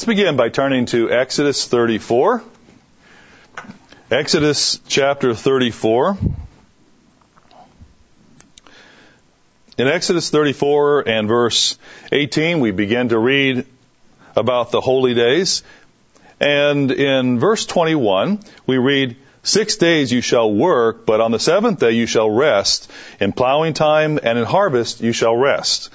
Let's begin by turning to Exodus 34. Exodus chapter 34. In Exodus 34 and verse 18, we begin to read about the holy days. And in verse 21, we read, Six days you shall work, but on the seventh day you shall rest. In plowing time and in harvest you shall rest.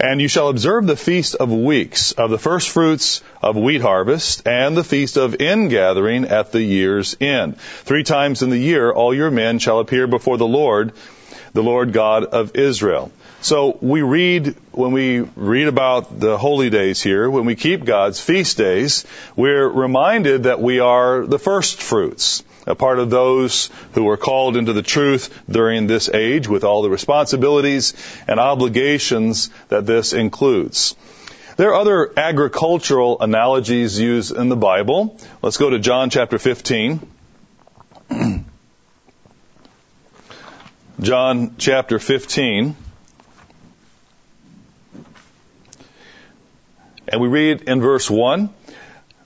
And you shall observe the feast of weeks, of the first fruits of wheat harvest, and the feast of ingathering at the year's end. Three times in the year all your men shall appear before the Lord, the Lord God of Israel. So we read, when we read about the holy days here, when we keep God's feast days, we're reminded that we are the first fruits a part of those who are called into the truth during this age with all the responsibilities and obligations that this includes. There are other agricultural analogies used in the Bible. Let's go to John chapter 15. John chapter 15. And we read in verse 1,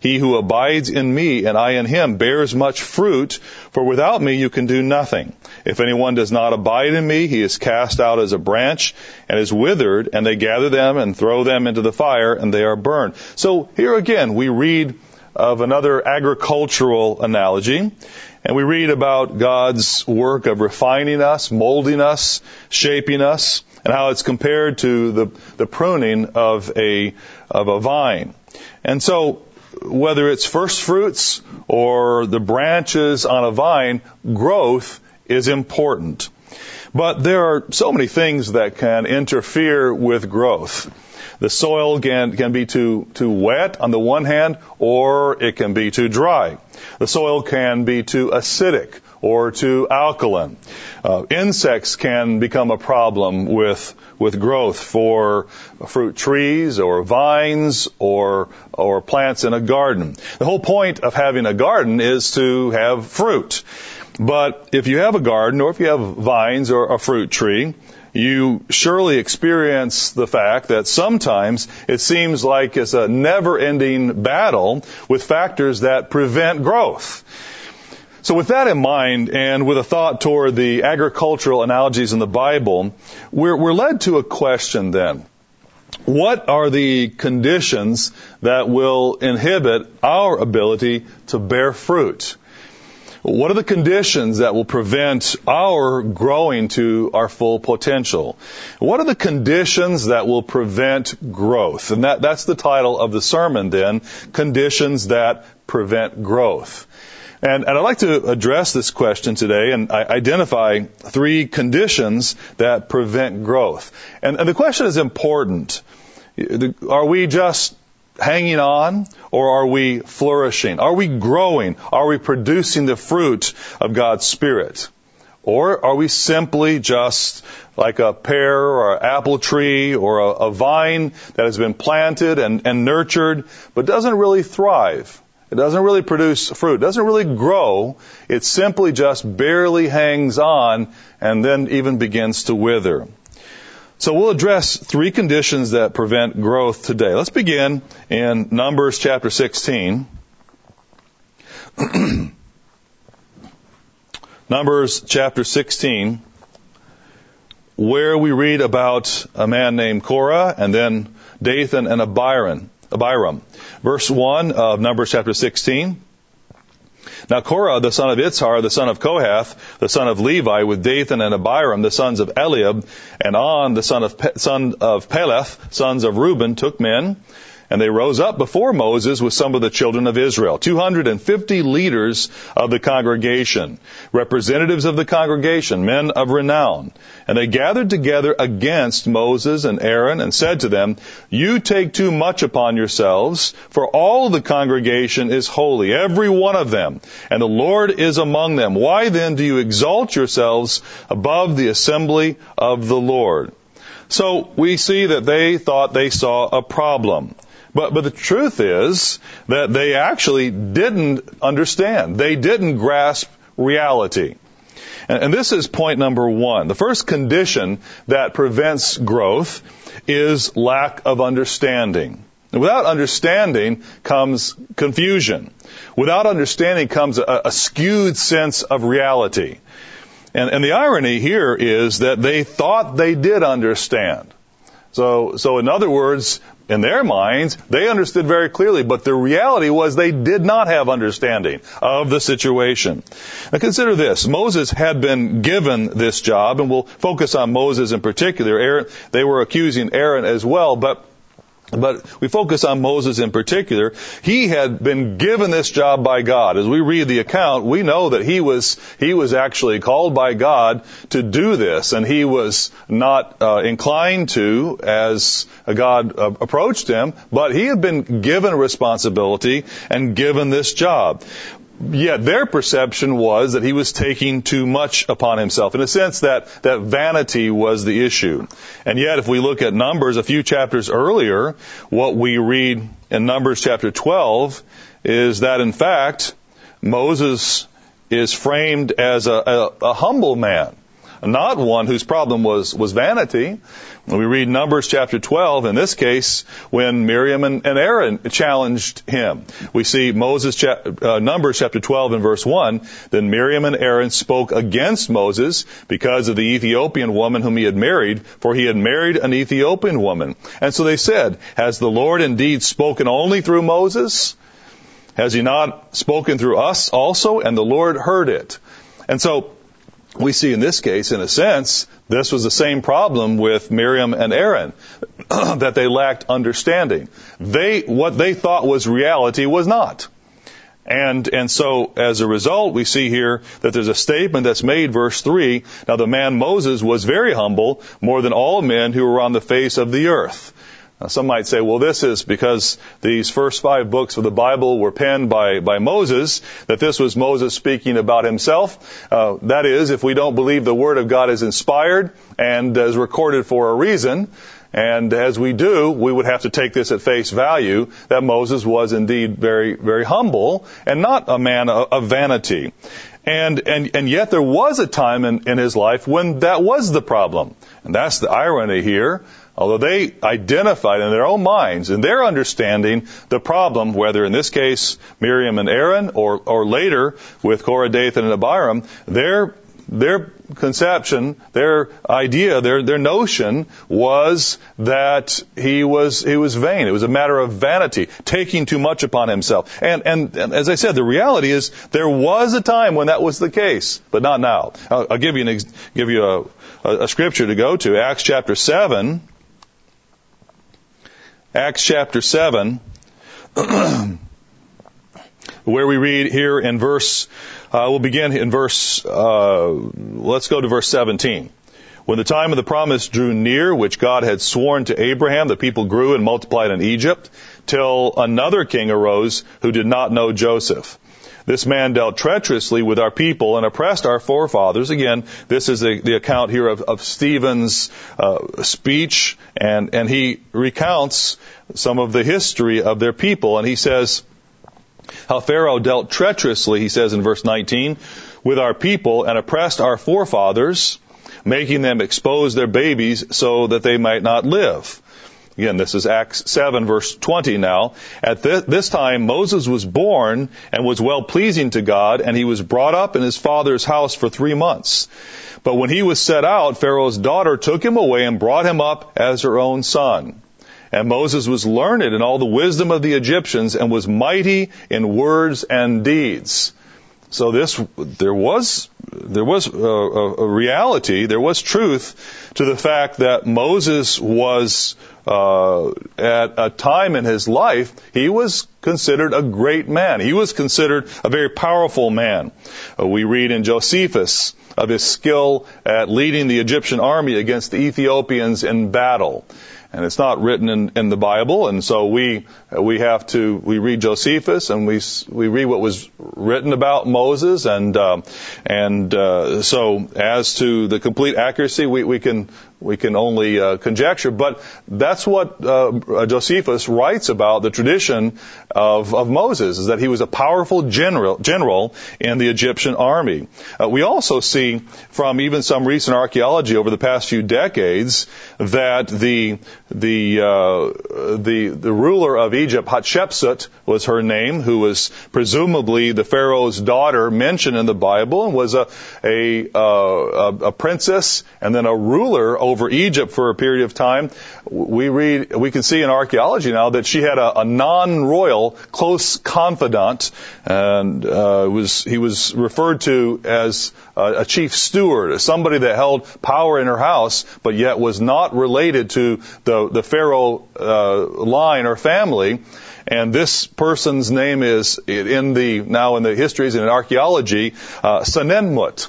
He who abides in me and I in him bears much fruit, for without me you can do nothing. If anyone does not abide in me, he is cast out as a branch and is withered, and they gather them and throw them into the fire, and they are burned. So here again, we read of another agricultural analogy, and we read about God's work of refining us, molding us, shaping us, and how it's compared to the, the pruning of a, of a vine. And so whether it's first fruits or the branches on a vine, growth is important. But there are so many things that can interfere with growth. The soil can, can be too, too wet on the one hand, or it can be too dry. The soil can be too acidic or too alkaline. Uh, insects can become a problem with with growth for fruit trees or vines or or plants in a garden. The whole point of having a garden is to have fruit. But if you have a garden or if you have vines or a fruit tree, you surely experience the fact that sometimes it seems like it's a never ending battle with factors that prevent growth. So with that in mind, and with a thought toward the agricultural analogies in the Bible, we're, we're led to a question then. What are the conditions that will inhibit our ability to bear fruit? What are the conditions that will prevent our growing to our full potential? What are the conditions that will prevent growth? And that, that's the title of the sermon then, conditions that prevent growth. And, and, I'd like to address this question today and identify three conditions that prevent growth. And, and the question is important. Are we just hanging on or are we flourishing? Are we growing? Are we producing the fruit of God's Spirit? Or are we simply just like a pear or an apple tree or a, a vine that has been planted and, and nurtured but doesn't really thrive? It doesn't really produce fruit. It doesn't really grow. It simply just barely hangs on and then even begins to wither. So we'll address three conditions that prevent growth today. Let's begin in Numbers chapter 16. Numbers chapter 16, where we read about a man named Korah and then Dathan and Abiram. Abiram. Verse 1 of Numbers chapter 16. Now Korah, the son of Izhar, the son of Kohath, the son of Levi, with Dathan and Abiram, the sons of Eliab, and On, the son of, Pe- son of Peleth, sons of Reuben, took men, and they rose up before Moses with some of the children of Israel, 250 leaders of the congregation, representatives of the congregation, men of renown. And they gathered together against Moses and Aaron and said to them, You take too much upon yourselves, for all the congregation is holy, every one of them, and the Lord is among them. Why then do you exalt yourselves above the assembly of the Lord? So we see that they thought they saw a problem. But, but the truth is that they actually didn't understand. They didn't grasp reality. And, and this is point number one. The first condition that prevents growth is lack of understanding. And without understanding comes confusion. Without understanding comes a, a skewed sense of reality. And, and the irony here is that they thought they did understand. So, so in other words, in their minds, they understood very clearly, but the reality was they did not have understanding of the situation. Now consider this. Moses had been given this job, and we'll focus on Moses in particular. Aaron, they were accusing Aaron as well, but but we focus on Moses in particular. He had been given this job by God. As we read the account, we know that he was he was actually called by God to do this, and he was not uh, inclined to as God uh, approached him. But he had been given a responsibility and given this job. Yet their perception was that he was taking too much upon himself. In a sense that, that vanity was the issue. And yet if we look at Numbers a few chapters earlier, what we read in Numbers chapter 12 is that in fact, Moses is framed as a, a, a humble man not one whose problem was, was vanity. We read Numbers chapter 12, in this case, when Miriam and, and Aaron challenged him, we see Moses, cha- uh, Numbers chapter 12 and verse 1, then Miriam and Aaron spoke against Moses because of the Ethiopian woman whom he had married, for he had married an Ethiopian woman. And so they said, has the Lord indeed spoken only through Moses? Has he not spoken through us also? And the Lord heard it. And so we see in this case, in a sense, this was the same problem with Miriam and Aaron, that they lacked understanding. They, what they thought was reality was not. And, and so as a result, we see here that there's a statement that's made, verse 3, now the man Moses was very humble, more than all men who were on the face of the earth. Now, some might say, well, this is because these first five books of the Bible were penned by, by Moses, that this was Moses speaking about himself. Uh, that is, if we don't believe the Word of God is inspired and is recorded for a reason, and as we do, we would have to take this at face value that Moses was indeed very, very humble and not a man of, of vanity. And, and, and yet there was a time in, in his life when that was the problem. And that's the irony here although they identified in their own minds, in their understanding, the problem, whether in this case Miriam and Aaron, or, or later with Korah, Dathan, and Abiram, their their conception, their idea, their their notion was that he was he was vain. It was a matter of vanity, taking too much upon himself. And and, and as I said, the reality is there was a time when that was the case, but not now. I'll, I'll give you an give you a, a, a scripture to go to, Acts chapter seven. Acts chapter 7, where we read here in verse, uh, we'll begin in verse, uh, let's go to verse 17. When the time of the promise drew near, which God had sworn to Abraham, the people grew and multiplied in Egypt, till another king arose who did not know Joseph. This man dealt treacherously with our people and oppressed our forefathers. Again, this is the, the account here of, of Stephen's uh, speech, and, and he recounts some of the history of their people, and he says, how Pharaoh dealt treacherously, he says in verse 19, with our people and oppressed our forefathers, making them expose their babies so that they might not live. Again, this is Acts 7 verse 20 now. At th- this time, Moses was born and was well pleasing to God, and he was brought up in his father's house for three months. But when he was set out, Pharaoh's daughter took him away and brought him up as her own son. And Moses was learned in all the wisdom of the Egyptians and was mighty in words and deeds. So this, there was, there was a, a, reality, there was truth to the fact that Moses was uh, at a time in his life, he was considered a great man. He was considered a very powerful man. Uh, we read in Josephus of his skill at leading the Egyptian army against the Ethiopians in battle and it's not written in, in the Bible, and so we we have to we read Josephus and we we read what was written about Moses, and uh, and uh, so as to the complete accuracy, we we can we can only uh, conjecture, but that's what uh, Josephus writes about the tradition of, of Moses, is that he was a powerful general, general in the Egyptian army. Uh, we also see from even some recent archaeology over the past few decades that the the uh, the the ruler of Egypt, Hatshepsut was her name, who was presumably the Pharaoh's daughter mentioned in the Bible, and was a a, uh, a princess and then a ruler over Egypt for a period of time. We read, we can see in archaeology now that she had a, a non-royal close confidant, and uh, was he was referred to as a, a chief steward, somebody that held power in her house, but yet was not related to the the Pharaoh uh, line or family. And this person's name is in the now in the histories and in archaeology, uh, Senenmut.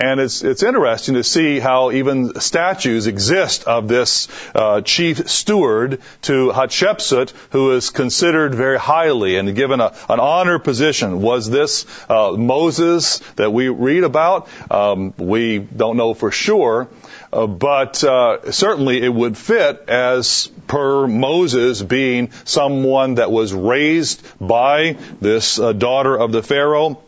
And it's, it's interesting to see how even statues exist of this uh, chief steward to Hatshepsut, who is considered very highly and given a, an honor position. Was this uh, Moses that we read about? Um, we don't know for sure. Uh, but uh, certainly it would fit as per Moses being someone that was raised by this uh, daughter of the Pharaoh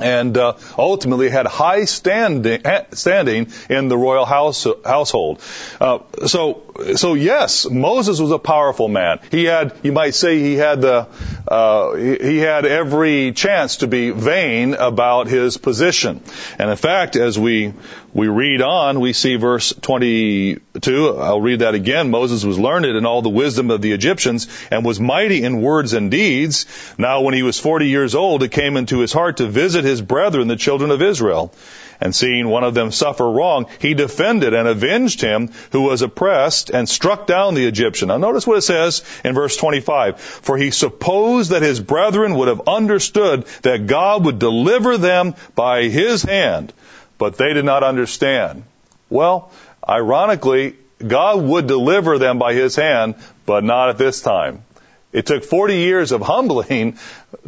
and uh, ultimately had high standing, standing in the royal house, household. Uh, so, so yes, Moses was a powerful man. He had, you might say, he had the, uh, he had every chance to be vain about his position. And in fact, as we we read on, we see verse 22. I'll read that again. Moses was learned in all the wisdom of the Egyptians and was mighty in words and deeds. Now when he was 40 years old, it came into his heart to visit his brethren, the children of Israel. And seeing one of them suffer wrong, he defended and avenged him who was oppressed and struck down the Egyptian. Now notice what it says in verse 25. For he supposed that his brethren would have understood that God would deliver them by his hand but they did not understand. Well, ironically, God would deliver them by his hand, but not at this time. It took 40 years of humbling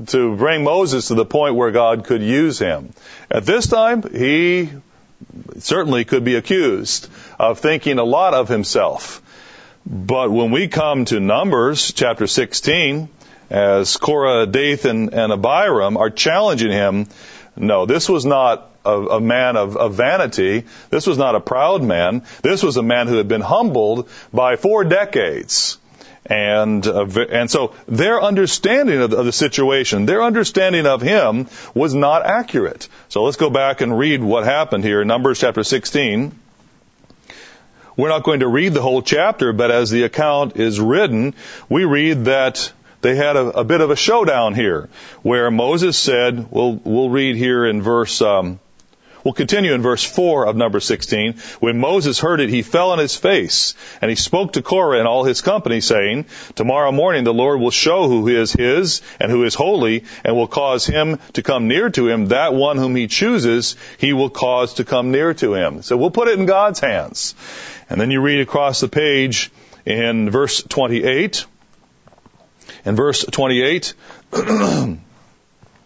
to bring Moses to the point where God could use him. At this time, he certainly could be accused of thinking a lot of himself. But when we come to Numbers chapter 16, as Korah, Dathan, and Abiram are challenging him, no, this was not a, a man of, of, vanity. This was not a proud man. This was a man who had been humbled by four decades. And, uh, and so their understanding of of the situation, their understanding of him was not accurate. So let's go back and read what happened here in Numbers chapter 16. We're not going to read the whole chapter, but as the account is written, we read that they had a, a bit of a showdown here, where Moses said, we'll, we'll read here in verse, um, We'll continue in verse 4 of number 16. When Moses heard it, he fell on his face, and he spoke to Korah and all his company, saying, Tomorrow morning the Lord will show who is his and who is holy, and will cause him to come near to him. That one whom he chooses, he will cause to come near to him. So we'll put it in God's hands. And then you read across the page in verse 28. In verse 28,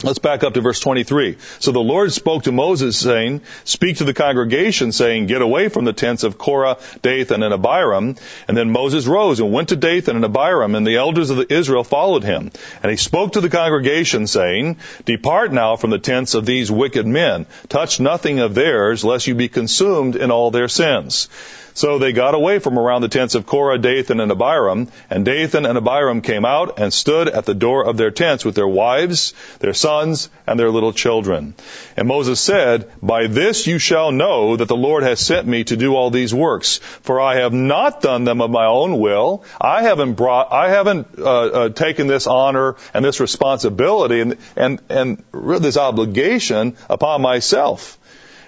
Let's back up to verse 23. So the Lord spoke to Moses saying, speak to the congregation saying, get away from the tents of Korah, Dathan, and Abiram. And then Moses rose and went to Dathan and Abiram and the elders of Israel followed him. And he spoke to the congregation saying, depart now from the tents of these wicked men. Touch nothing of theirs lest you be consumed in all their sins. So they got away from around the tents of Korah, Dathan, and Abiram, and Dathan and Abiram came out and stood at the door of their tents with their wives, their sons, and their little children. And Moses said, By this you shall know that the Lord has sent me to do all these works, for I have not done them of my own will. I haven't brought, I haven't uh, uh, taken this honor and this responsibility and and and this obligation upon myself.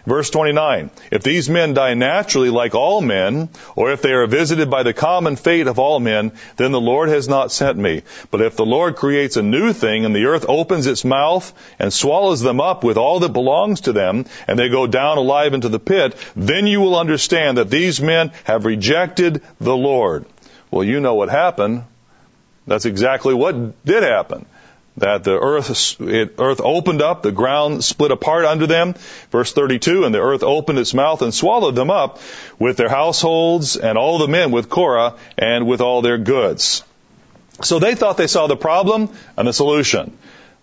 Verse 29, if these men die naturally like all men, or if they are visited by the common fate of all men, then the Lord has not sent me. But if the Lord creates a new thing and the earth opens its mouth and swallows them up with all that belongs to them, and they go down alive into the pit, then you will understand that these men have rejected the Lord. Well, you know what happened. That's exactly what did happen that the earth, it, earth opened up, the ground split apart under them. Verse 32, and the earth opened its mouth and swallowed them up with their households and all the men with Korah and with all their goods. So they thought they saw the problem and the solution.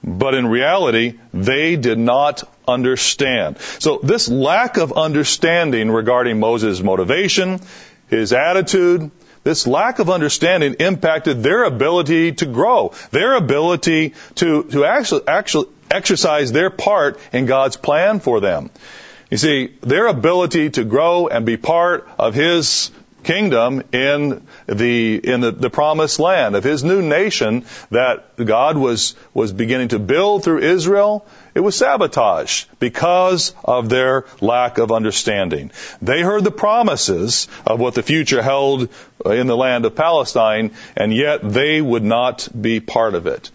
But in reality, they did not understand. So this lack of understanding regarding Moses' motivation, his attitude, this lack of understanding impacted their ability to grow, their ability to, to actually, actually exercise their part in God's plan for them. You see, their ability to grow and be part of His kingdom in the in the, the promised land of his new nation that God was was beginning to build through Israel it was sabotage because of their lack of understanding. They heard the promises of what the future held in the land of Palestine, and yet they would not be part of it.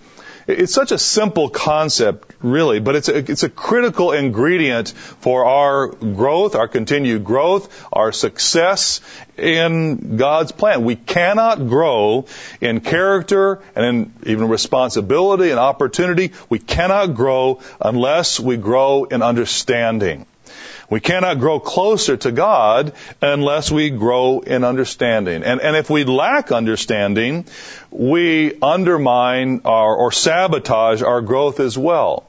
It's such a simple concept, really, but it's a, it's a critical ingredient for our growth, our continued growth, our success in God's plan. We cannot grow in character and in even responsibility and opportunity. We cannot grow unless we grow in understanding. We cannot grow closer to God unless we grow in understanding. And, and if we lack understanding, we undermine our, or sabotage our growth as well.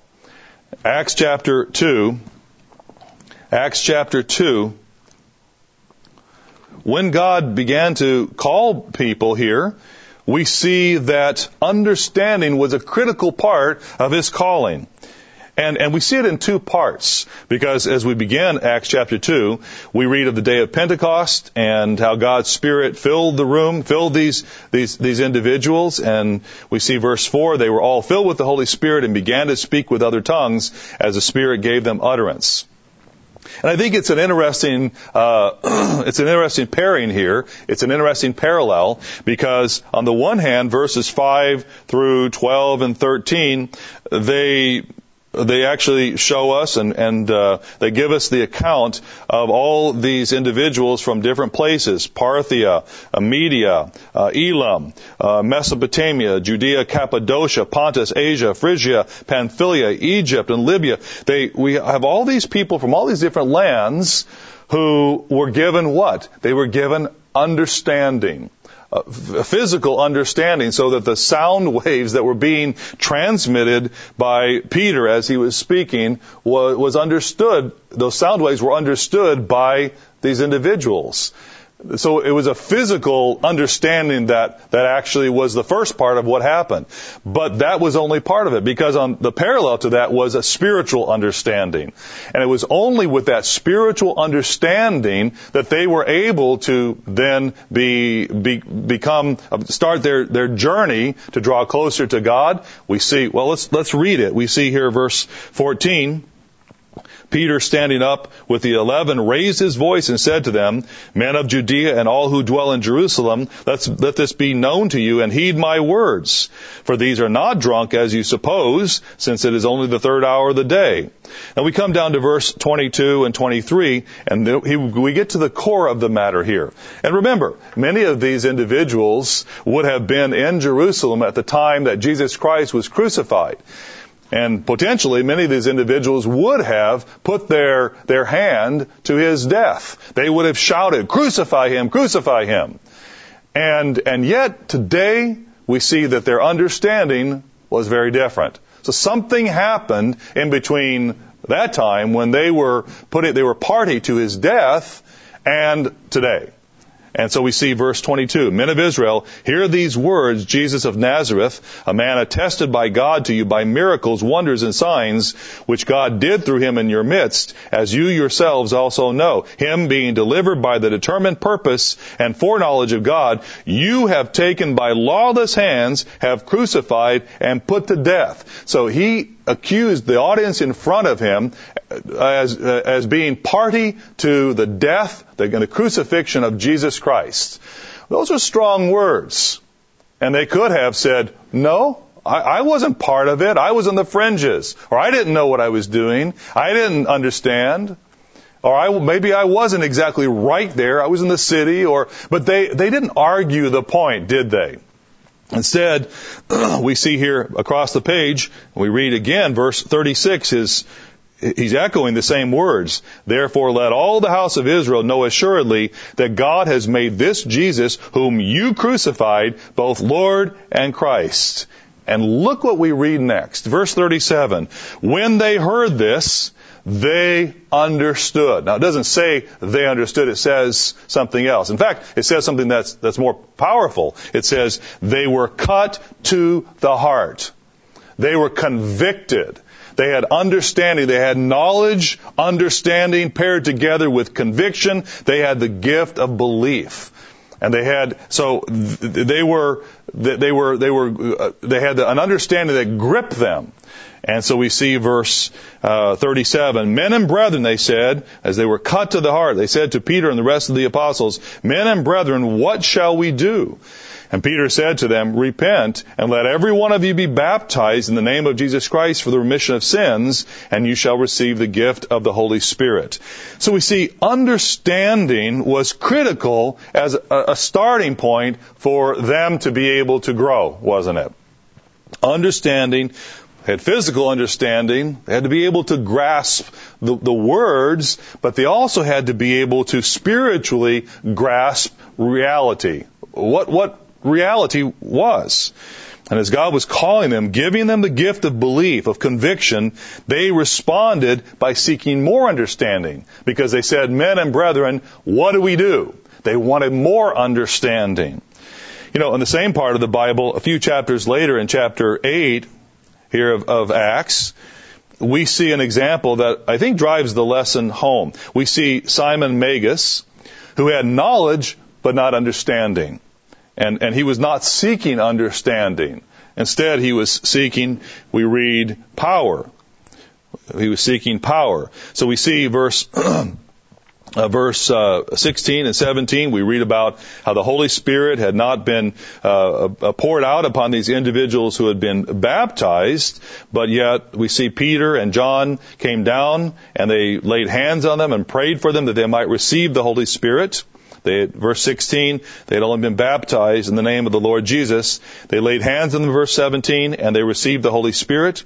Acts chapter 2, Acts chapter 2, when God began to call people here, we see that understanding was a critical part of his calling. And, and we see it in two parts, because as we begin Acts chapter 2, we read of the day of Pentecost and how God's Spirit filled the room, filled these, these, these individuals, and we see verse 4, they were all filled with the Holy Spirit and began to speak with other tongues as the Spirit gave them utterance. And I think it's an interesting, uh, it's an interesting pairing here. It's an interesting parallel because on the one hand, verses 5 through 12 and 13, they they actually show us and, and uh, they give us the account of all these individuals from different places Parthia, uh, Media, uh, Elam, uh, Mesopotamia, Judea, Cappadocia, Pontus, Asia, Phrygia, Pamphylia, Egypt, and Libya. They, we have all these people from all these different lands who were given what? They were given understanding physical understanding so that the sound waves that were being transmitted by Peter as he was speaking was, was understood, those sound waves were understood by these individuals. So it was a physical understanding that, that actually was the first part of what happened. But that was only part of it because on the parallel to that was a spiritual understanding. And it was only with that spiritual understanding that they were able to then be, be become, start their, their journey to draw closer to God. We see, well, let's, let's read it. We see here verse 14. Peter, standing up with the eleven, raised his voice and said to them, Men of Judea and all who dwell in Jerusalem, let's, let this be known to you and heed my words. For these are not drunk as you suppose, since it is only the third hour of the day. Now we come down to verse 22 and 23, and we get to the core of the matter here. And remember, many of these individuals would have been in Jerusalem at the time that Jesus Christ was crucified. And potentially many of these individuals would have put their, their hand to his death. They would have shouted, crucify him, crucify him. And, and yet today we see that their understanding was very different. So something happened in between that time when they were putting, they were party to his death and today. And so we see verse 22. Men of Israel, hear these words, Jesus of Nazareth, a man attested by God to you by miracles, wonders, and signs, which God did through him in your midst, as you yourselves also know. Him being delivered by the determined purpose and foreknowledge of God, you have taken by lawless hands, have crucified and put to death. So he accused the audience in front of him as, uh, as being party to the death, the, the crucifixion of Jesus Christ. Those are strong words. And they could have said, no, I, I wasn't part of it. I was on the fringes. Or I didn't know what I was doing. I didn't understand. Or I, maybe I wasn't exactly right there. I was in the city or, but they, they didn't argue the point, did they? Instead, we see here across the page, we read again, verse 36 is, he's echoing the same words. Therefore let all the house of Israel know assuredly that God has made this Jesus, whom you crucified, both Lord and Christ. And look what we read next. Verse 37. When they heard this, they understood. Now it doesn't say they understood, it says something else. In fact, it says something that's, that's more powerful. It says they were cut to the heart. They were convicted. They had understanding. They had knowledge, understanding paired together with conviction. They had the gift of belief. And they had, so they were, they were, they were, uh, they had an understanding that gripped them. And so we see verse uh, 37. Men and brethren, they said, as they were cut to the heart, they said to Peter and the rest of the apostles, Men and brethren, what shall we do? And Peter said to them, Repent, and let every one of you be baptized in the name of Jesus Christ for the remission of sins, and you shall receive the gift of the Holy Spirit. So we see understanding was critical as a starting point for them to be able to grow, wasn't it? Understanding had physical understanding, they had to be able to grasp the, the, words, but they also had to be able to spiritually grasp reality. What, what reality was. And as God was calling them, giving them the gift of belief, of conviction, they responded by seeking more understanding. Because they said, men and brethren, what do we do? They wanted more understanding. You know, in the same part of the Bible, a few chapters later in chapter 8, here of, of Acts, we see an example that I think drives the lesson home. We see Simon Magus, who had knowledge but not understanding. And, and he was not seeking understanding. Instead, he was seeking, we read, power. He was seeking power. So we see verse uh, verse uh, 16 and 17, we read about how the Holy Spirit had not been uh, uh, poured out upon these individuals who had been baptized, but yet we see Peter and John came down and they laid hands on them and prayed for them that they might receive the Holy Spirit. They, verse 16, they had only been baptized in the name of the Lord Jesus. They laid hands on them, verse 17, and they received the Holy Spirit.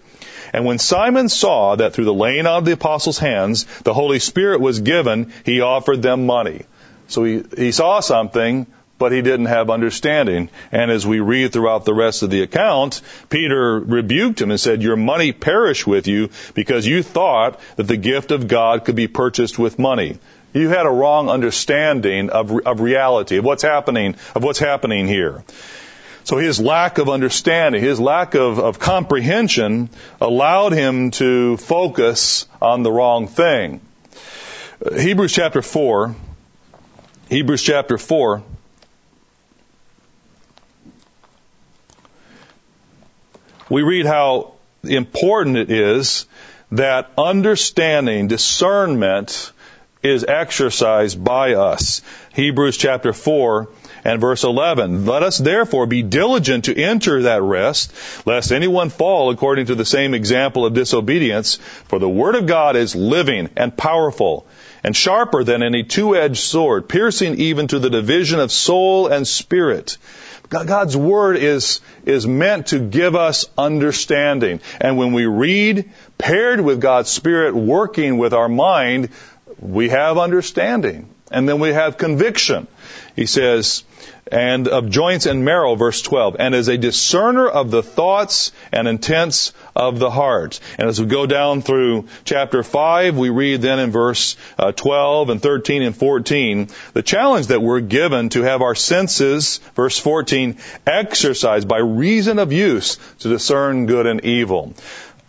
And when Simon saw that through the laying on of the apostles' hands, the Holy Spirit was given, he offered them money. So he, he saw something, but he didn't have understanding. And as we read throughout the rest of the account, Peter rebuked him and said, Your money perish with you because you thought that the gift of God could be purchased with money. You had a wrong understanding of, of reality, of what's happening, of what's happening here. So his lack of understanding, his lack of, of comprehension allowed him to focus on the wrong thing. Hebrews chapter 4, Hebrews chapter 4, we read how important it is that understanding, discernment is exercised by us. Hebrews chapter 4 and verse 11. Let us therefore be diligent to enter that rest, lest anyone fall according to the same example of disobedience. For the word of God is living and powerful and sharper than any two-edged sword, piercing even to the division of soul and spirit. God's word is, is meant to give us understanding. And when we read, paired with God's spirit working with our mind, we have understanding. And then we have conviction. He says, and of joints and marrow, verse 12, and as a discerner of the thoughts and intents of the heart. And as we go down through chapter 5, we read then in verse uh, 12 and 13 and 14, the challenge that we're given to have our senses, verse 14, exercised by reason of use to discern good and evil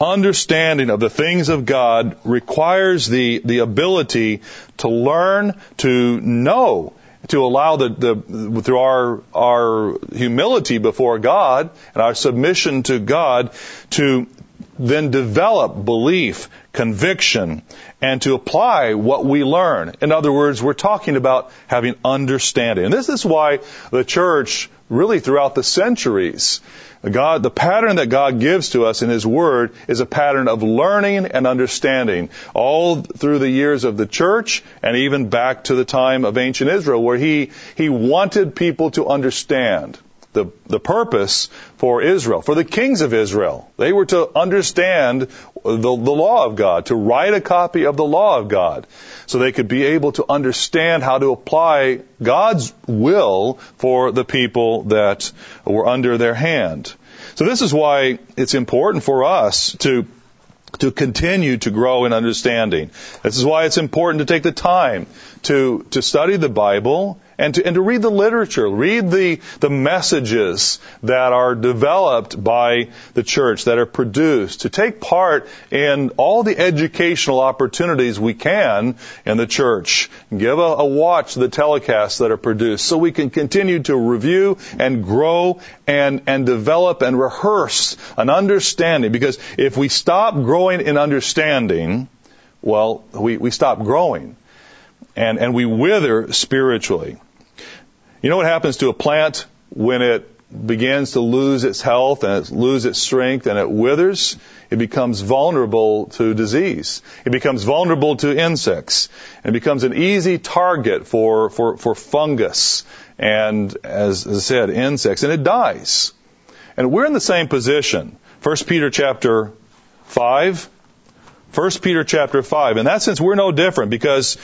understanding of the things of God requires the, the ability to learn to know to allow the, the through our our humility before God and our submission to God to then develop belief, conviction, and to apply what we learn. In other words, we're talking about having understanding. And this is why the church, really throughout the centuries, God, the pattern that God gives to us in His Word is a pattern of learning and understanding all through the years of the church and even back to the time of ancient Israel where He, He wanted people to understand the, the purpose for Israel, for the kings of Israel. They were to understand the, the law of God, to write a copy of the law of God, so they could be able to understand how to apply God's will for the people that were under their hand. So this is why it's important for us to to continue to grow in understanding. This is why it's important to take the time to, to study the Bible and to, and to read the literature, read the, the messages that are developed by the church, that are produced, to take part in all the educational opportunities we can in the church. Give a, a watch to the telecasts that are produced so we can continue to review and grow and, and develop and rehearse an understanding. Because if we stop growing in understanding, well, we, we stop growing and, and we wither spiritually. You know what happens to a plant when it begins to lose its health and it lose its strength and it withers? It becomes vulnerable to disease. It becomes vulnerable to insects. It becomes an easy target for, for, for fungus and, as, I said, insects. And it dies. And we're in the same position. 1 Peter chapter 5, 1 Peter chapter 5. In that sense, we're no different because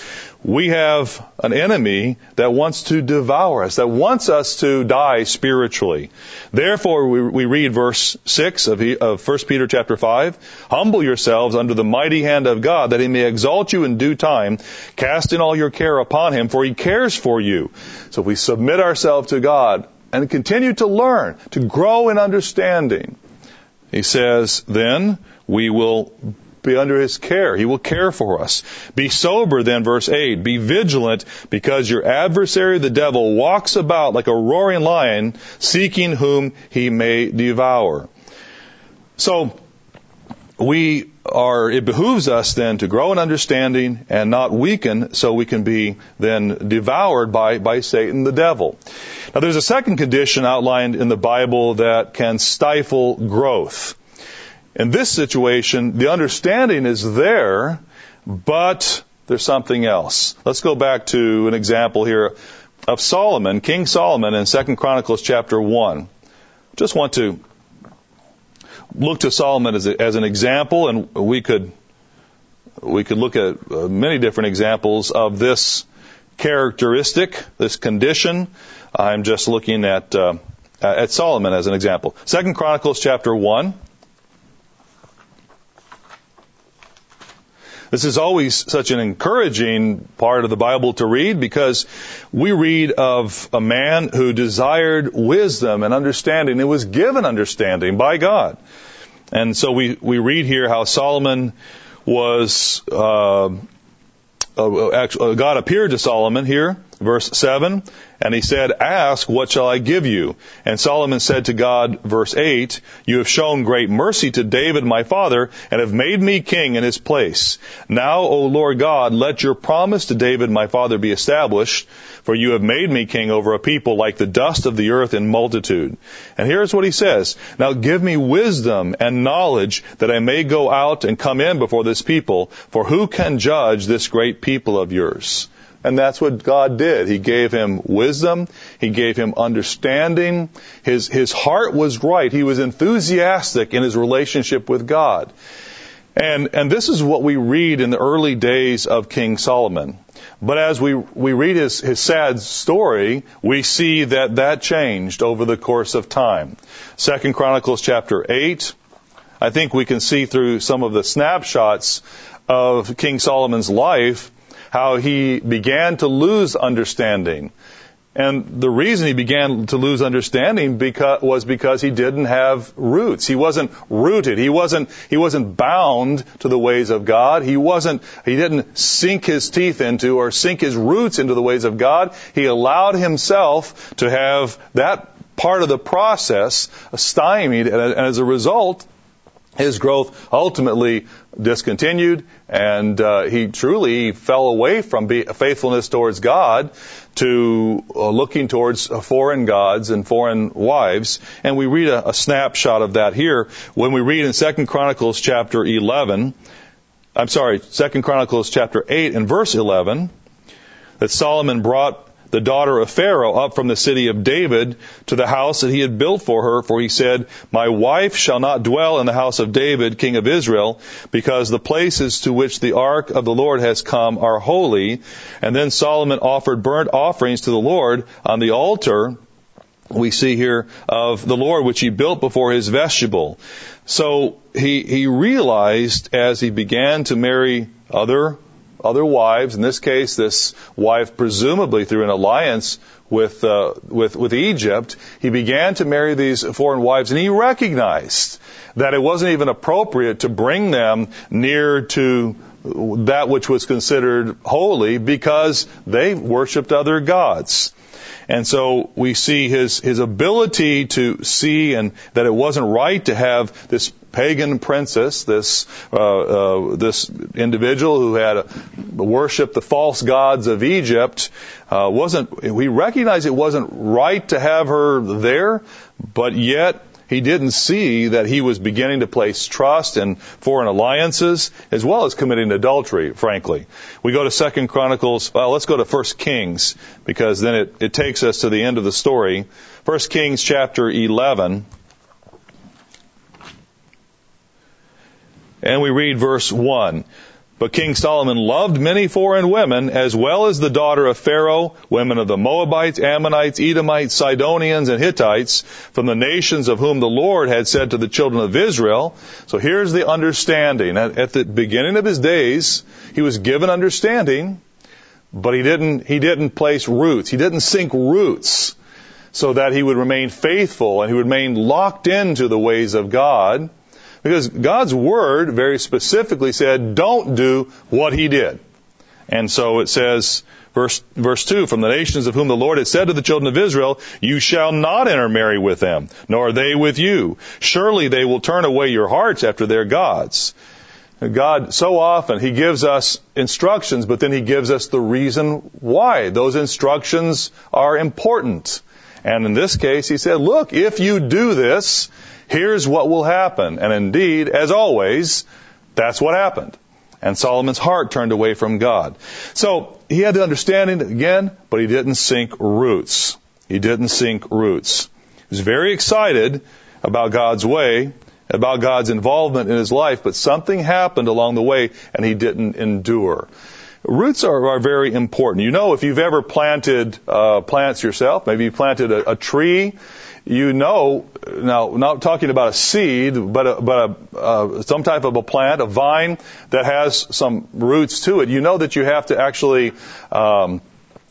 we have an enemy that wants to devour us, that wants us to die spiritually. Therefore, we, we read verse 6 of, of 1 Peter chapter 5. Humble yourselves under the mighty hand of God that he may exalt you in due time, casting all your care upon him, for he cares for you. So if we submit ourselves to God and continue to learn, to grow in understanding, he says, then we will be under his care. He will care for us. Be sober then, verse 8. Be vigilant because your adversary, the devil, walks about like a roaring lion seeking whom he may devour. So, we are, it behooves us then to grow in understanding and not weaken so we can be then devoured by, by Satan the devil. Now there's a second condition outlined in the Bible that can stifle growth. In this situation, the understanding is there, but there's something else. Let's go back to an example here of Solomon, King Solomon in 2 Chronicles chapter 1. Just want to look to Solomon as, a, as an example, and we could we could look at uh, many different examples of this characteristic, this condition. I'm just looking at uh, at Solomon as an example. Second Chronicles chapter one. This is always such an encouraging part of the Bible to read because we read of a man who desired wisdom and understanding. It was given understanding by God. And so we, we read here how Solomon was, uh, uh, actually, uh, God appeared to Solomon here, verse 7, and he said, Ask, what shall I give you? And Solomon said to God, verse 8, You have shown great mercy to David my father, and have made me king in his place. Now, O Lord God, let your promise to David my father be established, for you have made me king over a people like the dust of the earth in multitude. And here's what he says, Now give me wisdom and knowledge that I may go out and come in before this people, for who can judge this great people of yours? And that's what God did. He gave him wisdom. He gave him understanding. His, his heart was right. He was enthusiastic in his relationship with God. And, and this is what we read in the early days of King Solomon. But as we, we read his, his sad story, we see that that changed over the course of time. Second Chronicles chapter 8, I think we can see through some of the snapshots of King Solomon's life how he began to lose understanding. And the reason he began to lose understanding because, was because he didn't have roots. He wasn't rooted. He wasn't, he wasn't bound to the ways of God. He wasn't, he didn't sink his teeth into or sink his roots into the ways of God. He allowed himself to have that part of the process stymied and as a result, his growth ultimately discontinued, and uh, he truly fell away from be- faithfulness towards God to uh, looking towards foreign gods and foreign wives. And we read a, a snapshot of that here when we read in Second Chronicles chapter 11. I'm sorry, Second Chronicles chapter 8 and verse 11 that Solomon brought the daughter of Pharaoh up from the city of David to the house that he had built for her, for he said, My wife shall not dwell in the house of David, king of Israel, because the places to which the ark of the Lord has come are holy. And then Solomon offered burnt offerings to the Lord on the altar we see here of the Lord, which he built before his vestibule. So he, he realized as he began to marry other other wives. In this case, this wife, presumably through an alliance with uh, with with Egypt, he began to marry these foreign wives, and he recognized that it wasn't even appropriate to bring them near to that which was considered holy because they worshipped other gods. And so we see his, his ability to see and that it wasn't right to have this pagan princess, this uh, uh, this individual who had a, worshipped the false gods of Egypt, uh, wasn't. We recognize it wasn't right to have her there, but yet he didn't see that he was beginning to place trust in foreign alliances as well as committing adultery, frankly. We go to Second Chronicles, well, let's go to First Kings because then it, it takes us to the end of the story. First Kings chapter 11. And we read verse 1. But King Solomon loved many foreign women, as well as the daughter of Pharaoh, women of the Moabites, Ammonites, Edomites, Sidonians, and Hittites, from the nations of whom the Lord had said to the children of Israel. So here's the understanding. At, the beginning of his days, he was given understanding, but he didn't, he didn't place roots. He didn't sink roots so that he would remain faithful and he would remain locked into the ways of God. Because God's word very specifically said, don't do what he did. And so it says, verse, verse 2, from the nations of whom the Lord had said to the children of Israel, you shall not intermarry with them, nor they with you. Surely they will turn away your hearts after their gods. God, so often, He gives us instructions, but then He gives us the reason why. Those instructions are important. And in this case, He said, look, if you do this, here's what will happen. And indeed, as always, that's what happened. And Solomon's heart turned away from God. So he had the understanding again, but he didn't sink roots. He didn't sink roots. He was very excited about God's way, about God's involvement in his life, but something happened along the way and he didn't endure. Roots are, are very important. You know, if you've ever planted uh, plants yourself, maybe you planted a, a tree you know, now not talking about a seed, but a, but a, some type of a plant, a vine that has some roots to it. You know that you have to actually, um,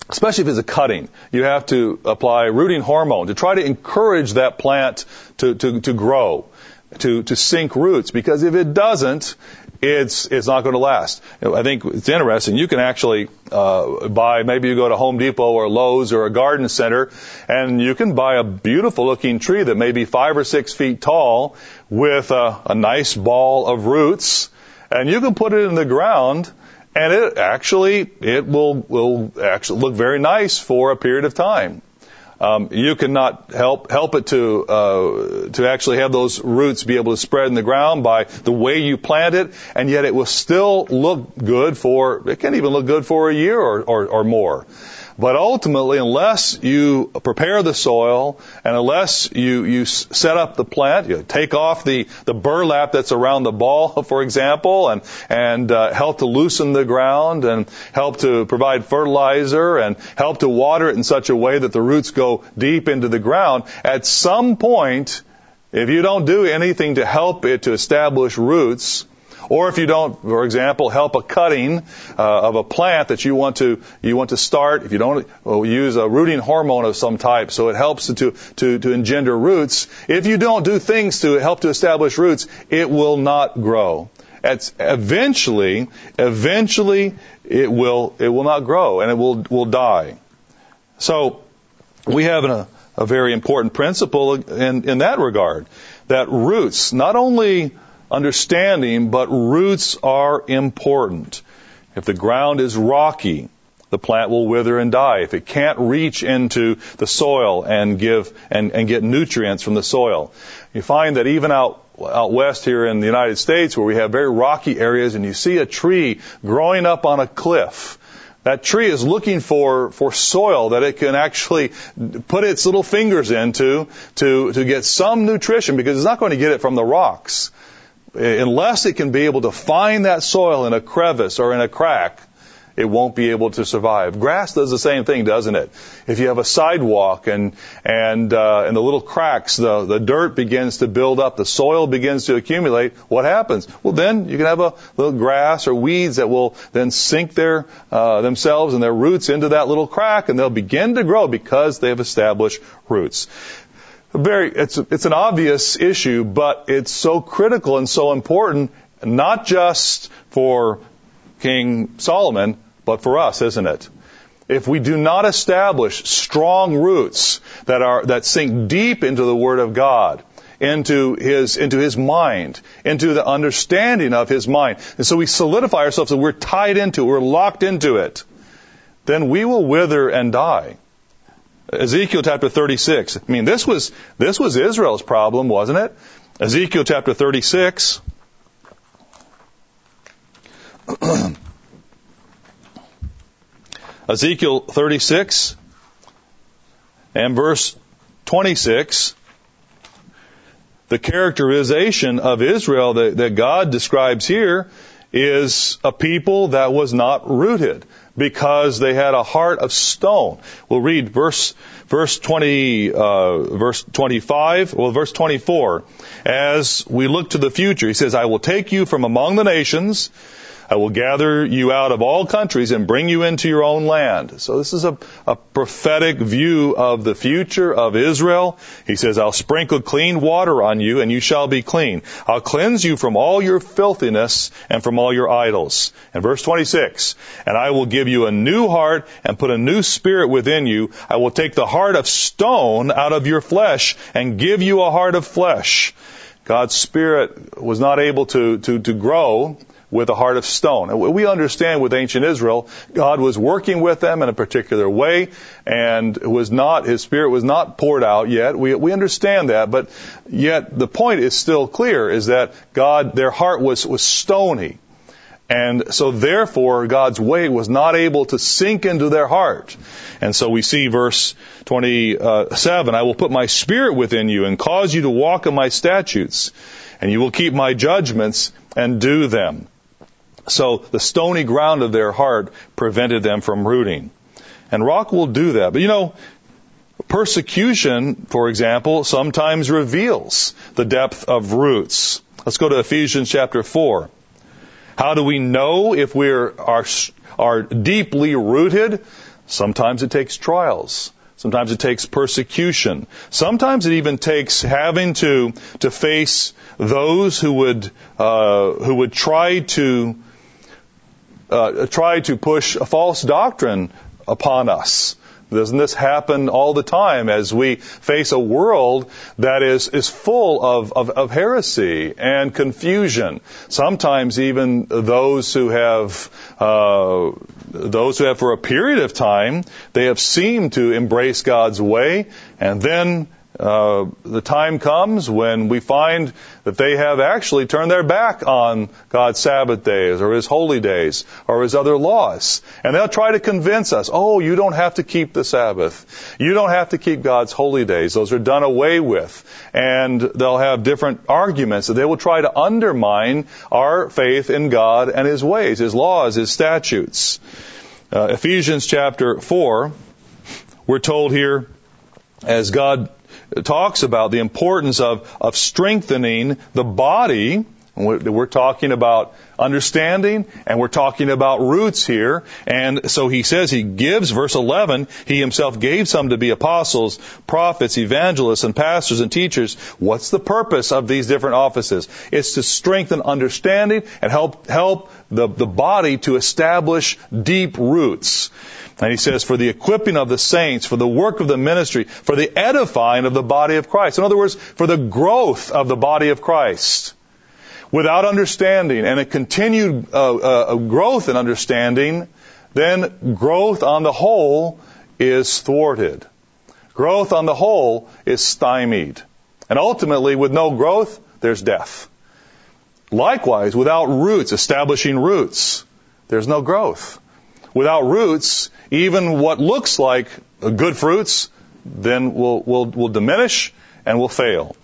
especially if it's a cutting, you have to apply rooting hormone to try to encourage that plant to to, to grow, to to sink roots. Because if it doesn't, it's it's not going to last. I think it's interesting. You can actually uh, buy maybe you go to Home Depot or Lowe's or a garden center, and you can buy a beautiful looking tree that may be five or six feet tall with a, a nice ball of roots, and you can put it in the ground. And it actually, it will, will actually look very nice for a period of time. Um, you cannot help help it to uh, to actually have those roots be able to spread in the ground by the way you plant it, and yet it will still look good for it can even look good for a year or, or, or more. But ultimately, unless you prepare the soil and unless you, you set up the plant, you take off the, the burlap that's around the ball, for example, and, and uh, help to loosen the ground and help to provide fertilizer and help to water it in such a way that the roots go deep into the ground, at some point, if you don't do anything to help it to establish roots, or if you don't, for example, help a cutting uh, of a plant that you want to you want to start, if you don't well, use a rooting hormone of some type, so it helps to to to engender roots. If you don't do things to help to establish roots, it will not grow. It's eventually, eventually, it will it will not grow and it will will die. So we have a, a very important principle in, in that regard that roots not only understanding, but roots are important. If the ground is rocky, the plant will wither and die. If it can't reach into the soil and give and, and get nutrients from the soil. You find that even out out west here in the United States where we have very rocky areas and you see a tree growing up on a cliff. That tree is looking for, for soil that it can actually put its little fingers into to, to get some nutrition because it's not going to get it from the rocks. Unless it can be able to find that soil in a crevice or in a crack, it won't be able to survive. Grass does the same thing, doesn't it? If you have a sidewalk and and uh, and the little cracks, the the dirt begins to build up, the soil begins to accumulate. What happens? Well, then you can have a little grass or weeds that will then sink their uh, themselves and their roots into that little crack, and they'll begin to grow because they have established roots very it's it's an obvious issue, but it's so critical and so important, not just for King Solomon, but for us, isn't it? If we do not establish strong roots that are, that sink deep into the Word of God, into his, into his mind, into the understanding of his mind, and so we solidify ourselves that we're tied into, we're locked into it, then we will wither and die. Ezekiel chapter 36. I mean, this was, this was Israel's problem, wasn't it? Ezekiel chapter 36. Ezekiel 36 and verse 26, the characterization of Israel that, that, God describes here is a people that was not rooted because they had a heart of stone. We'll read verse verse 20 uh, verse 25 well verse 24 as we look to the future he says I will take you from among the nations I will gather you out of all countries and bring you into your own land. So this is a, a prophetic view of the future of Israel. He says, I'll sprinkle clean water on you and you shall be clean. I'll cleanse you from all your filthiness and from all your idols. And verse 26, and I will give you a new heart and put a new spirit within you. I will take the heart of stone out of your flesh and give you a heart of flesh. God's Spirit was not able to, to, to grow with a heart of stone. And we understand with ancient Israel, God was working with them in a particular way, and was not, His Spirit was not poured out yet. We, we understand that, but yet the point is still clear, is that God, their heart was, was stony. And so therefore, God's way was not able to sink into their heart. And so we see verse 27, I will put my spirit within you and cause you to walk in my statutes, and you will keep my judgments and do them. So the stony ground of their heart prevented them from rooting. And rock will do that. But you know, persecution, for example, sometimes reveals the depth of roots. Let's go to Ephesians chapter 4. How do we know if we are, are deeply rooted? Sometimes it takes trials. Sometimes it takes persecution. Sometimes it even takes having to to face those who would uh, who would try to uh, try to push a false doctrine upon us. Doesn't this happen all the time as we face a world that is, is full of, of, of heresy and confusion? Sometimes even those who have, uh, those who have for a period of time, they have seemed to embrace God's way and then uh, the time comes when we find that they have actually turned their back on God's Sabbath days or His holy days or His other laws. And they'll try to convince us, oh, you don't have to keep the Sabbath. You don't have to keep God's holy days. Those are done away with. And they'll have different arguments that they will try to undermine our faith in God and His ways, His laws, His statutes. Uh, Ephesians chapter 4, we're told here, as God talks about the importance of, of strengthening the body. We're talking about understanding and we're talking about roots here. And so he says he gives, verse 11, he himself gave some to be apostles, prophets, evangelists, and pastors and teachers. What's the purpose of these different offices? It's to strengthen understanding and help, help the, the body to establish deep roots. And he says, for the equipping of the saints, for the work of the ministry, for the edifying of the body of Christ. In other words, for the growth of the body of Christ. without understanding and a continued uh, uh, growth in understanding, then growth on the whole is thwarted. Growth on the whole is stymied. And ultimately, with no growth, there's death. Likewise, without roots, establishing roots, there's no growth. Without roots, even what looks like good fruits, then will, will, will diminish and will fail.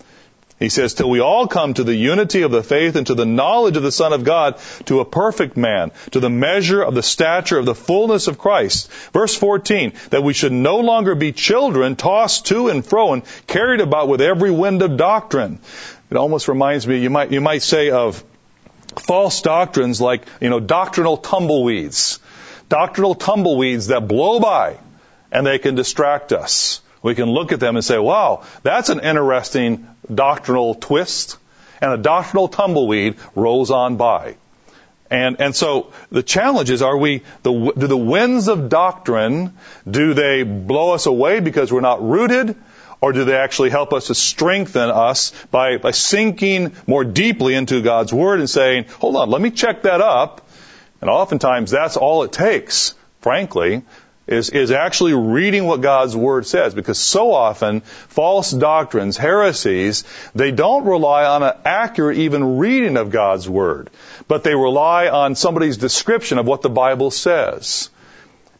He says, till we all come to the unity of the faith and to the knowledge of the Son of God, to a perfect man, to the measure of the stature of the fullness of Christ. Verse 14, that we should no longer be children tossed to and fro and carried about with every wind of doctrine. It almost reminds me, you might, you might say of false doctrines like, you know, doctrinal tumbleweeds. Doctrinal tumbleweeds that blow by and they can distract us. We can look at them and say, wow, that's an interesting doctrinal twist. And a doctrinal tumbleweed rolls on by. And, and so the challenge is, are we, the, do the winds of doctrine, do they blow us away because we're not rooted? Or do they actually help us to strengthen us by, by sinking more deeply into God's Word and saying, hold on, let me check that up. And oftentimes that's all it takes, frankly, is, is actually reading what God's Word says. Because so often, false doctrines, heresies, they don't rely on an accurate even reading of God's Word, but they rely on somebody's description of what the Bible says.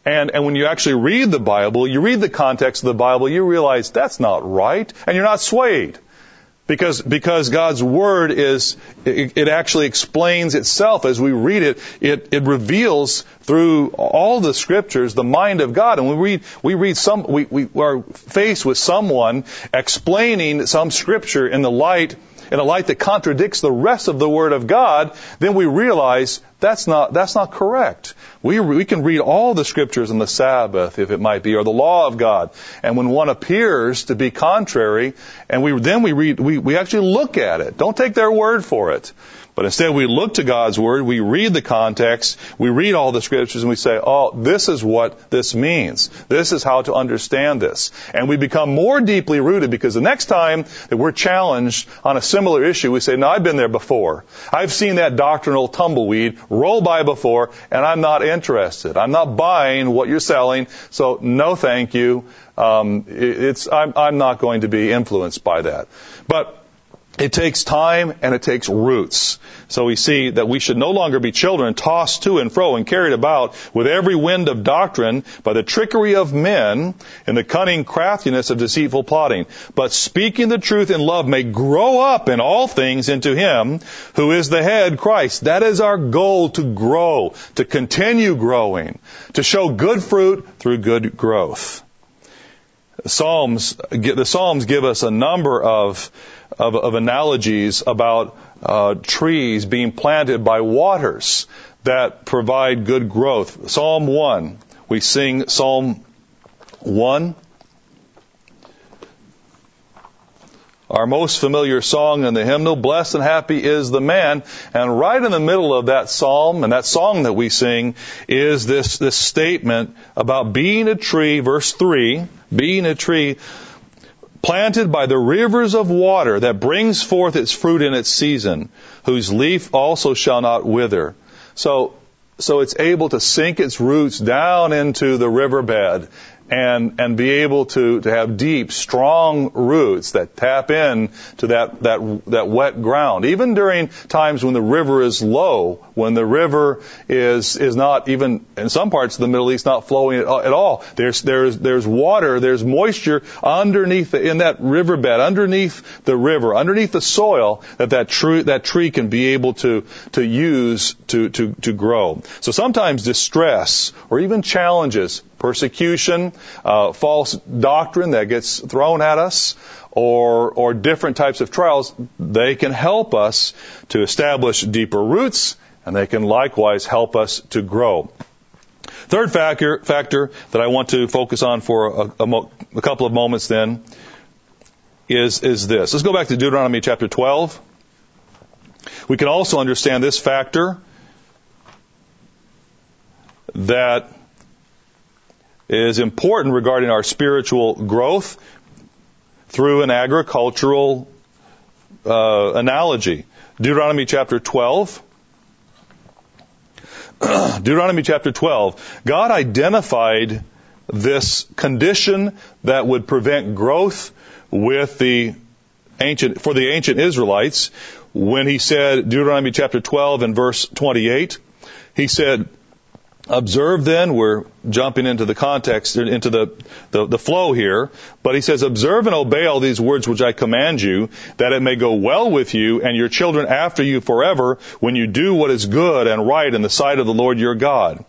And, and when you actually read the Bible, you read the context of the Bible, you realize that's not right, and you're not swayed. Because, because God's Word is, it, it, actually explains itself as we read it. It, it reveals through all the scriptures the mind of God. And we read, we read some, we, we are faced with someone explaining some scripture in the light in a light that contradicts the rest of the Word of God, then we realize that's not, that's not correct. We, we can read all the scriptures in the Sabbath, if it might be, or the law of God. And when one appears to be contrary, and we, then we read, we, we actually look at it. Don't take their word for it. But instead we look to God's Word, we read the context, we read all the scriptures, and we say, oh, this is what this means. This is how to understand this. And we become more deeply rooted because the next time that we're challenged on a similar issue, we say, no, I've been there before. I've seen that doctrinal tumbleweed roll by before, and I'm not interested. I'm not buying what you're selling, so no thank you. Um, it's, I'm, I'm not going to be influenced by that. But it takes time and it takes roots. So we see that we should no longer be children tossed to and fro and carried about with every wind of doctrine by the trickery of men and the cunning craftiness of deceitful plotting. But speaking the truth in love may grow up in all things into Him who is the head, Christ. That is our goal to grow, to continue growing, to show good fruit through good growth. Psalms, the Psalms give us a number of of, of analogies about uh, trees being planted by waters that provide good growth. Psalm 1. We sing Psalm 1. Our most familiar song in the hymnal, Blessed and Happy is the Man. And right in the middle of that psalm and that song that we sing is this, this statement about being a tree, verse 3, being a tree planted by the rivers of water that brings forth its fruit in its season, whose leaf also shall not wither. So, so it's able to sink its roots down into the riverbed and and be able to to have deep, strong roots that tap in to that that that wet ground. Even during times when the river is low, when the river is is not even in some parts of the Middle East not flowing at, all. There's there's there's water, there's moisture underneath the, in that riverbed, underneath the river, underneath the soil that that tree that tree can be able to to use to to to grow. So sometimes distress or even challenges persecution, uh, false doctrine that gets thrown at us, or, or different types of trials, they can help us to establish deeper roots, and they can likewise help us to grow. Third factor, factor that I want to focus on for a, a, a couple of moments then is, is this. Let's go back to Deuteronomy chapter 12. We can also understand this factor that is important regarding our spiritual growth through an agricultural uh, analogy. Deuteronomy chapter 12. Deuteronomy chapter 12. God identified this condition that would prevent growth with the ancient, for the ancient Israelites when he said, Deuteronomy chapter 12 and verse 28, he said, Observe then, we're jumping into the context, into the, the, the, flow here, but he says, observe and obey all these words which I command you, that it may go well with you and your children after you forever when you do what is good and right in the sight of the Lord your God.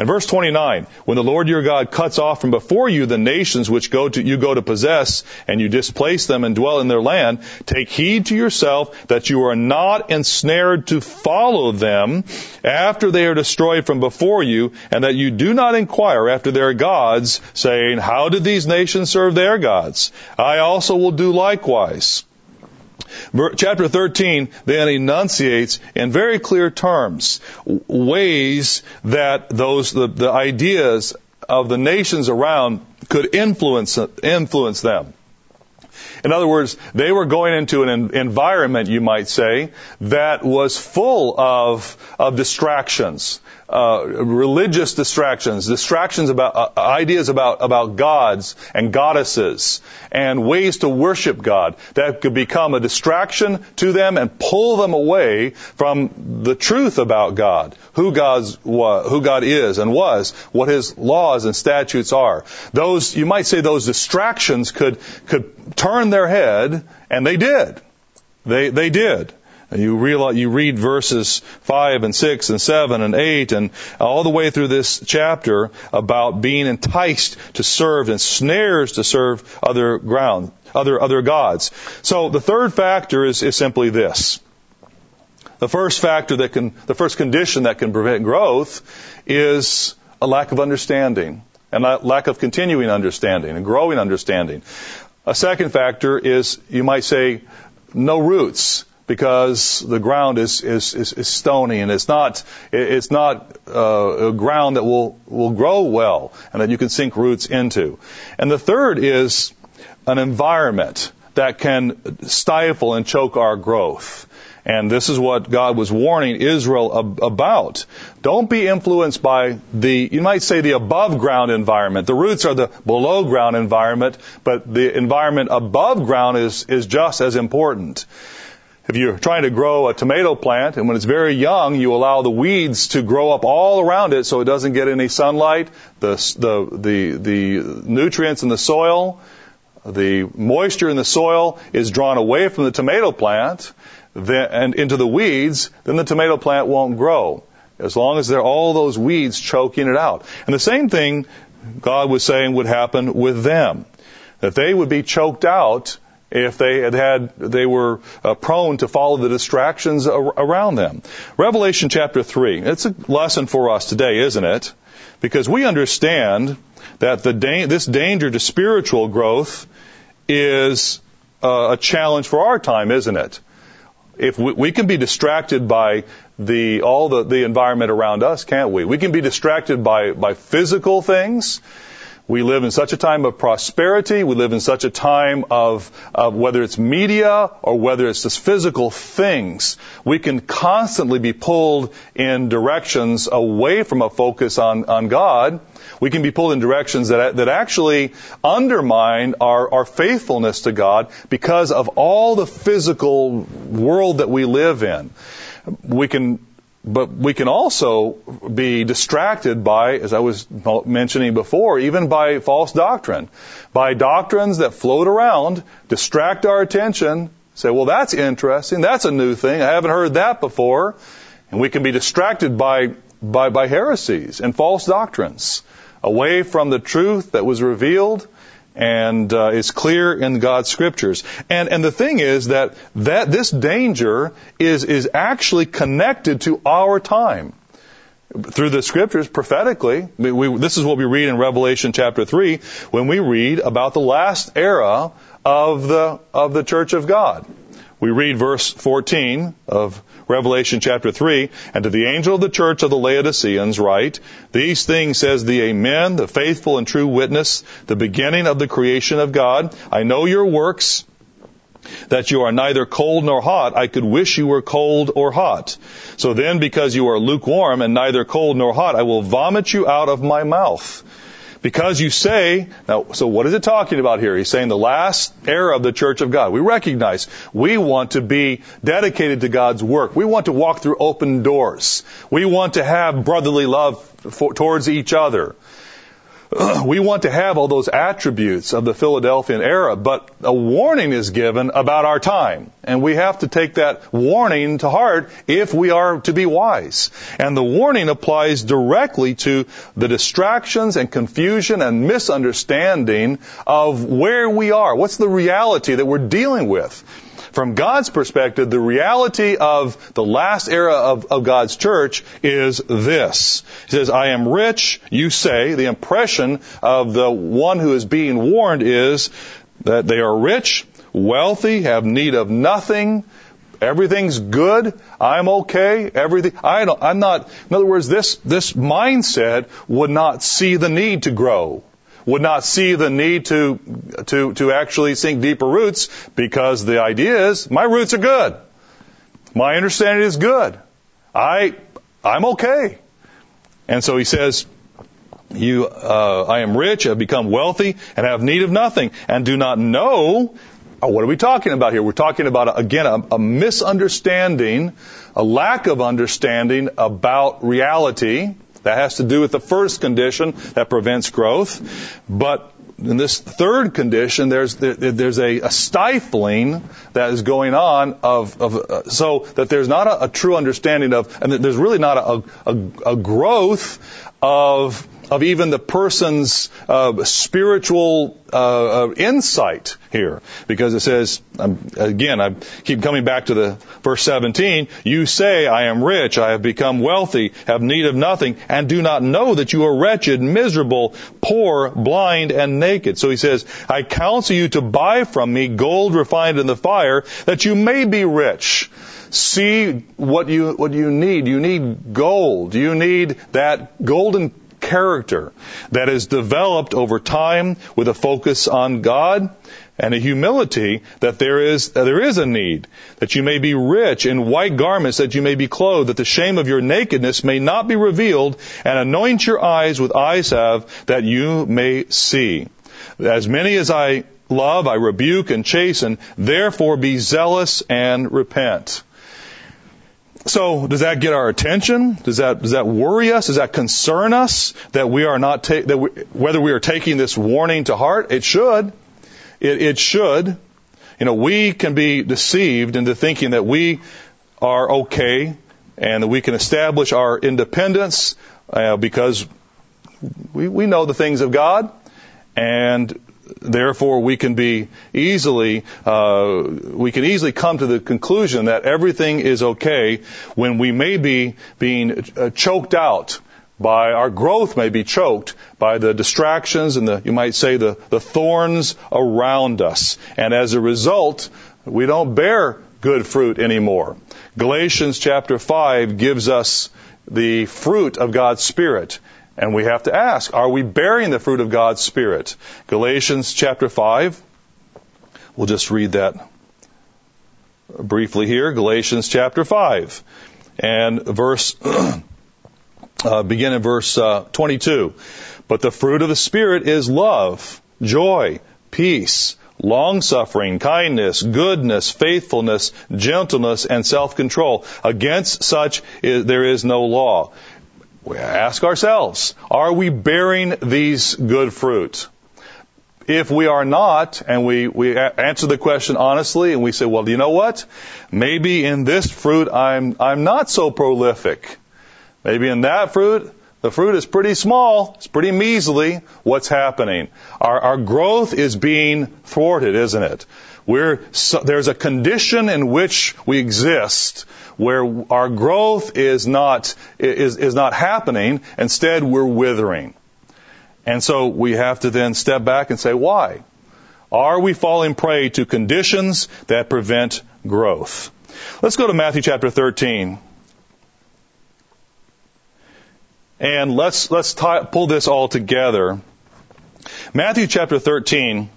And verse 29, when the Lord your God cuts off from before you the nations which go to, you go to possess, and you displace them and dwell in their land, take heed to yourself that you are not ensnared to follow them after they are destroyed from before you, and that you do not inquire after their gods, saying, how did these nations serve their gods? I also will do likewise. Chapter 13 then enunciates in very clear terms ways that those, the, the ideas of the nations around could influence, influence them. In other words, they were going into an environment, you might say, that was full of, of distractions uh, religious distractions, distractions about uh, ideas about about gods and goddesses, and ways to worship God that could become a distraction to them and pull them away from the truth about God, who God's who God is and was, what His laws and statutes are. Those you might say those distractions could could turn their head, and they did. They they did. You realize, you read verses 5 and 6 and 7 and 8 and all the way through this chapter about being enticed to serve and snares to serve other ground, other, other gods. So the third factor is, is simply this. The first factor that can, the first condition that can prevent growth is a lack of understanding and a lack of continuing understanding and growing understanding. A second factor is, you might say, no roots because the ground is, is, is, is stony and it's not, it's not uh, a ground that will, will grow well and that you can sink roots into. And the third is an environment that can stifle and choke our growth. And this is what God was warning Israel about. Don't be influenced by the, you might say the above ground environment. The roots are the below ground environment, but the environment above ground is, is just as important. If you're trying to grow a tomato plant and when it's very young, you allow the weeds to grow up all around it so it doesn't get any sunlight, the, the, the, the nutrients in the soil, the moisture in the soil is drawn away from the tomato plant and into the weeds, then the tomato plant won't grow. As long as there are all those weeds choking it out. And the same thing God was saying would happen with them. That they would be choked out if they had had, they were uh, prone to follow the distractions ar- around them. Revelation chapter 3. It's a lesson for us today, isn't it? Because we understand that the da- this danger to spiritual growth is uh, a challenge for our time, isn't it? If we, we can be distracted by the all the, the environment around us, can't we? We can be distracted by by physical things we live in such a time of prosperity. We live in such a time of, of whether it's media or whether it's just physical things. We can constantly be pulled in directions away from a focus on, on God. We can be pulled in directions that, that actually undermine our, our faithfulness to God because of all the physical world that we live in. We can but we can also be distracted by, as I was mentioning before, even by false doctrine, by doctrines that float around, distract our attention, say, well, that's interesting, that's a new thing, I haven't heard that before, and we can be distracted by, by, by heresies and false doctrines, away from the truth that was revealed, and uh, it's clear in God's scriptures. And and the thing is that that this danger is is actually connected to our time through the scriptures prophetically. We, we, this is what we read in Revelation chapter three when we read about the last era of the of the church of God. We read verse 14 of Revelation chapter 3, and to the angel of the church of the Laodiceans write, These things says the Amen, the faithful and true witness, the beginning of the creation of God. I know your works, that you are neither cold nor hot, I could wish you were cold or hot. So then, because you are lukewarm and neither cold nor hot, I will vomit you out of my mouth. Because you say, now, so what is it talking about here? He's saying the last era of the church of God. We recognize we want to be dedicated to God's work. We want to walk through open doors. We want to have brotherly love for, towards each other. we want to have all those attributes of the Philadelphian era, but a warning is given about our time. And we have to take that warning to heart if we are to be wise. And the warning applies directly to the distractions and confusion and misunderstanding of where we are. What's the reality that we're dealing with? From God's perspective, the reality of the last era of, of God's church is this. He says, I am rich, you say. The impression of the one who is being warned is that they are rich, wealthy, have need of nothing, everything's good, I'm okay, everything, I I'm not, in other words, this, this mindset would not see the need to grow would not see the need to, to, to actually sink deeper roots because the idea is my roots are good. My understanding is good. I, I'm okay. And so he says, you, uh, I am rich, I've become wealthy, and have need of nothing, and do not know. Oh, what are we talking about here? We're talking about, again, a, a misunderstanding, a lack of understanding about reality that has to do with the first condition that prevents growth. But in this third condition, there's there's a, a stifling that is going on of, of uh, so that there's not a, a, true understanding of, and there's really not a, a, a growth of of even the person's uh, spiritual uh, uh, insight here, because it says um, again, I keep coming back to the verse 17. You say, "I am rich, I have become wealthy, have need of nothing, and do not know that you are wretched, miserable, poor, blind, and naked." So he says, "I counsel you to buy from me gold refined in the fire, that you may be rich." see what you what you need. You need gold. You need that golden character that is developed over time with a focus on God and a humility that there is that there is a need that you may be rich in white garments that you may be clothed that the shame of your nakedness may not be revealed and anoint your eyes with eye salve that you may see. As many as I love I rebuke and chasten therefore be zealous and repent so does that get our attention? Does that does that worry us? Does that concern us that we are not ta- that we, whether we are taking this warning to heart? It should. It, it should. You know, we can be deceived into thinking that we are okay and that we can establish our independence uh, because we we know the things of God and therefore we can be easily uh, we can easily come to the conclusion that everything is okay when we may be being uh, choked out by our growth may be choked by the distractions and the you might say the, the thorns around us. And as a result we don't bear good fruit anymore. Galatians chapter 5 gives us the fruit of god's spirit and we have to ask, are we bearing the fruit of God's Spirit? Galatians chapter 5. We'll just read that briefly here. Galatians chapter 5. And verse, uh, begin in verse uh, 22. But the fruit of the Spirit is love, joy, peace, long suffering, kindness, goodness, faithfulness, gentleness, and self control. Against such is, there is no law we ask ourselves, are we bearing these good fruits? If we are not, and we, we answer the question honestly, and we say, well, you know what? Maybe in this fruit I'm, I'm not so prolific. Maybe in that fruit, the fruit is pretty small. It's pretty measly. What's happening? Our, our growth is being thwarted, isn't it? We're, so, there's a condition in which we exist where our growth is not, is, is not happening. Instead, we're withering. And so we have to then step back and say, why? Are we falling prey to conditions that prevent growth? Let's go to Matthew chapter 13. And let's, let's pull this all together. Matthew chapter 13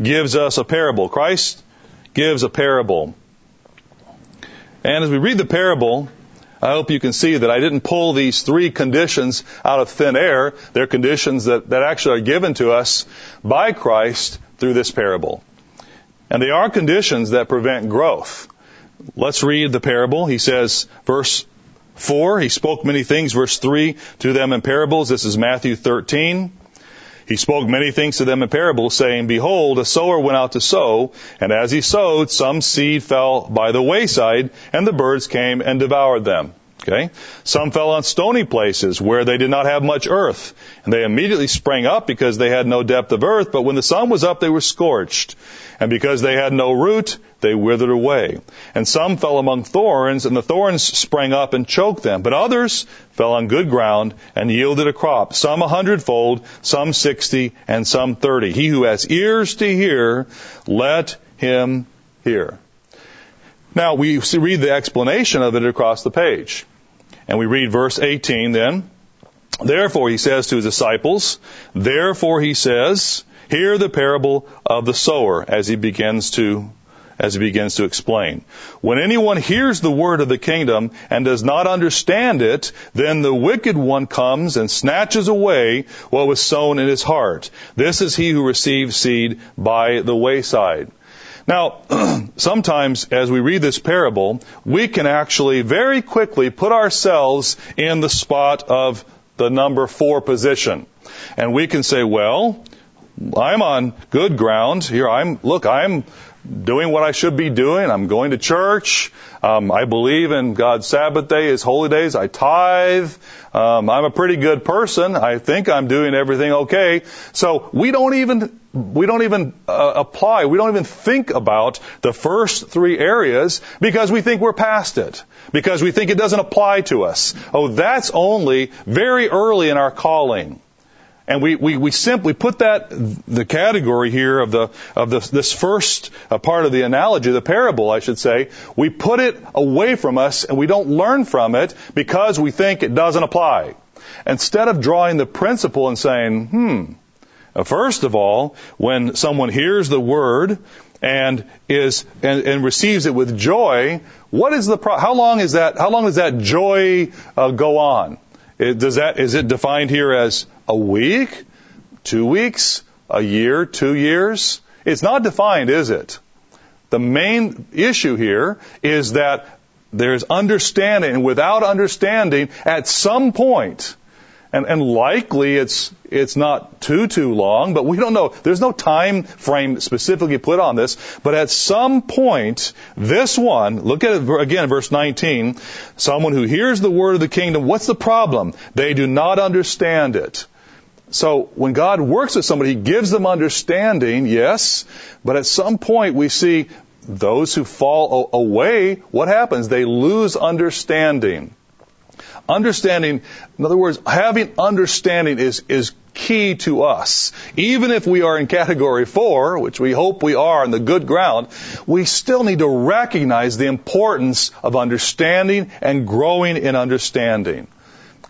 gives us a parable. Christ gives a parable. And as we read the parable, I hope you can see that I didn't pull these three conditions out of thin air. They're conditions that, that actually are given to us by Christ through this parable. And they are conditions that prevent growth. Let's read the parable. He says, verse 4, he spoke many things, verse 3, to them in parables. This is Matthew 13. He spoke many things to them in parables, saying, Behold, a sower went out to sow, and as he sowed, some seed fell by the wayside, and the birds came and devoured them. Okay? Some fell on stony places where they did not have much earth, and they immediately sprang up because they had no depth of earth, but when the sun was up, they were scorched. And because they had no root, they withered away. And some fell among thorns, and the thorns sprang up and choked them. But others fell on good ground and yielded a crop, some a hundredfold, some sixty, and some thirty. He who has ears to hear, let him hear. Now we read the explanation of it across the page. And we read verse 18 then. Therefore, he says to his disciples, therefore he says, hear the parable of the sower as he begins to as he begins to explain. When anyone hears the word of the kingdom and does not understand it, then the wicked one comes and snatches away what was sown in his heart. This is he who receives seed by the wayside. Now, sometimes as we read this parable, we can actually very quickly put ourselves in the spot of the number four position. And we can say, well, I'm on good ground here. I'm, look, I'm doing what I should be doing. I'm going to church. Um, I believe in God's Sabbath day, His holy days. I tithe. Um, I'm a pretty good person. I think I'm doing everything okay. So we don't even we don't even uh, apply. We don't even think about the first three areas because we think we're past it. Because we think it doesn't apply to us. Oh, that's only very early in our calling. And we, we, we simply put that, the category here of the, of the, this first uh, part of the analogy, the parable, I should say, we put it away from us and we don't learn from it because we think it doesn't apply. Instead of drawing the principle and saying, hmm, uh, first of all, when someone hears the word and is and, and receives it with joy, what is the pro- how long is that how long does that joy uh, go on? It, does that is it defined here as a week, two weeks, a year, two years? It's not defined, is it? The main issue here is that there's understanding, and without understanding, at some point, and, and likely it's it's not too too long, but we don't know. There's no time frame specifically put on this, but at some point, this one, look at it again, verse 19. Someone who hears the word of the kingdom, what's the problem? They do not understand it. So when God works with somebody, He gives them understanding, yes, but at some point we see those who fall away, what happens? They lose understanding. Understanding, in other words, having understanding is, is key to us. Even if we are in category four, which we hope we are on the good ground, we still need to recognize the importance of understanding and growing in understanding.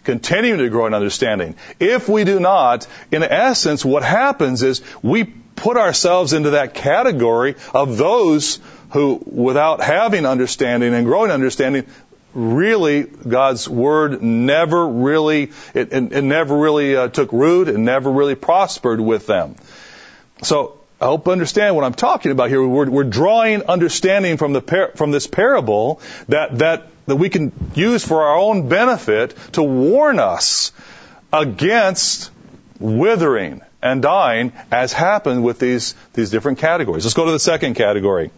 Continuing to grow in understanding. If we do not, in essence, what happens is we put ourselves into that category of those who, without having understanding and growing understanding, really God's word never really it, it, it never really uh, took root and never really prospered with them. So I hope you understand what I'm talking about here. We're, we're drawing understanding from the par- from this parable that that that we can use for our own benefit to warn us against withering and dying as happened with these these different categories. Let's go to the second category.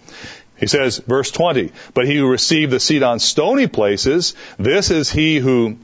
He says, verse 20, but he who received the seed on stony places, this is he who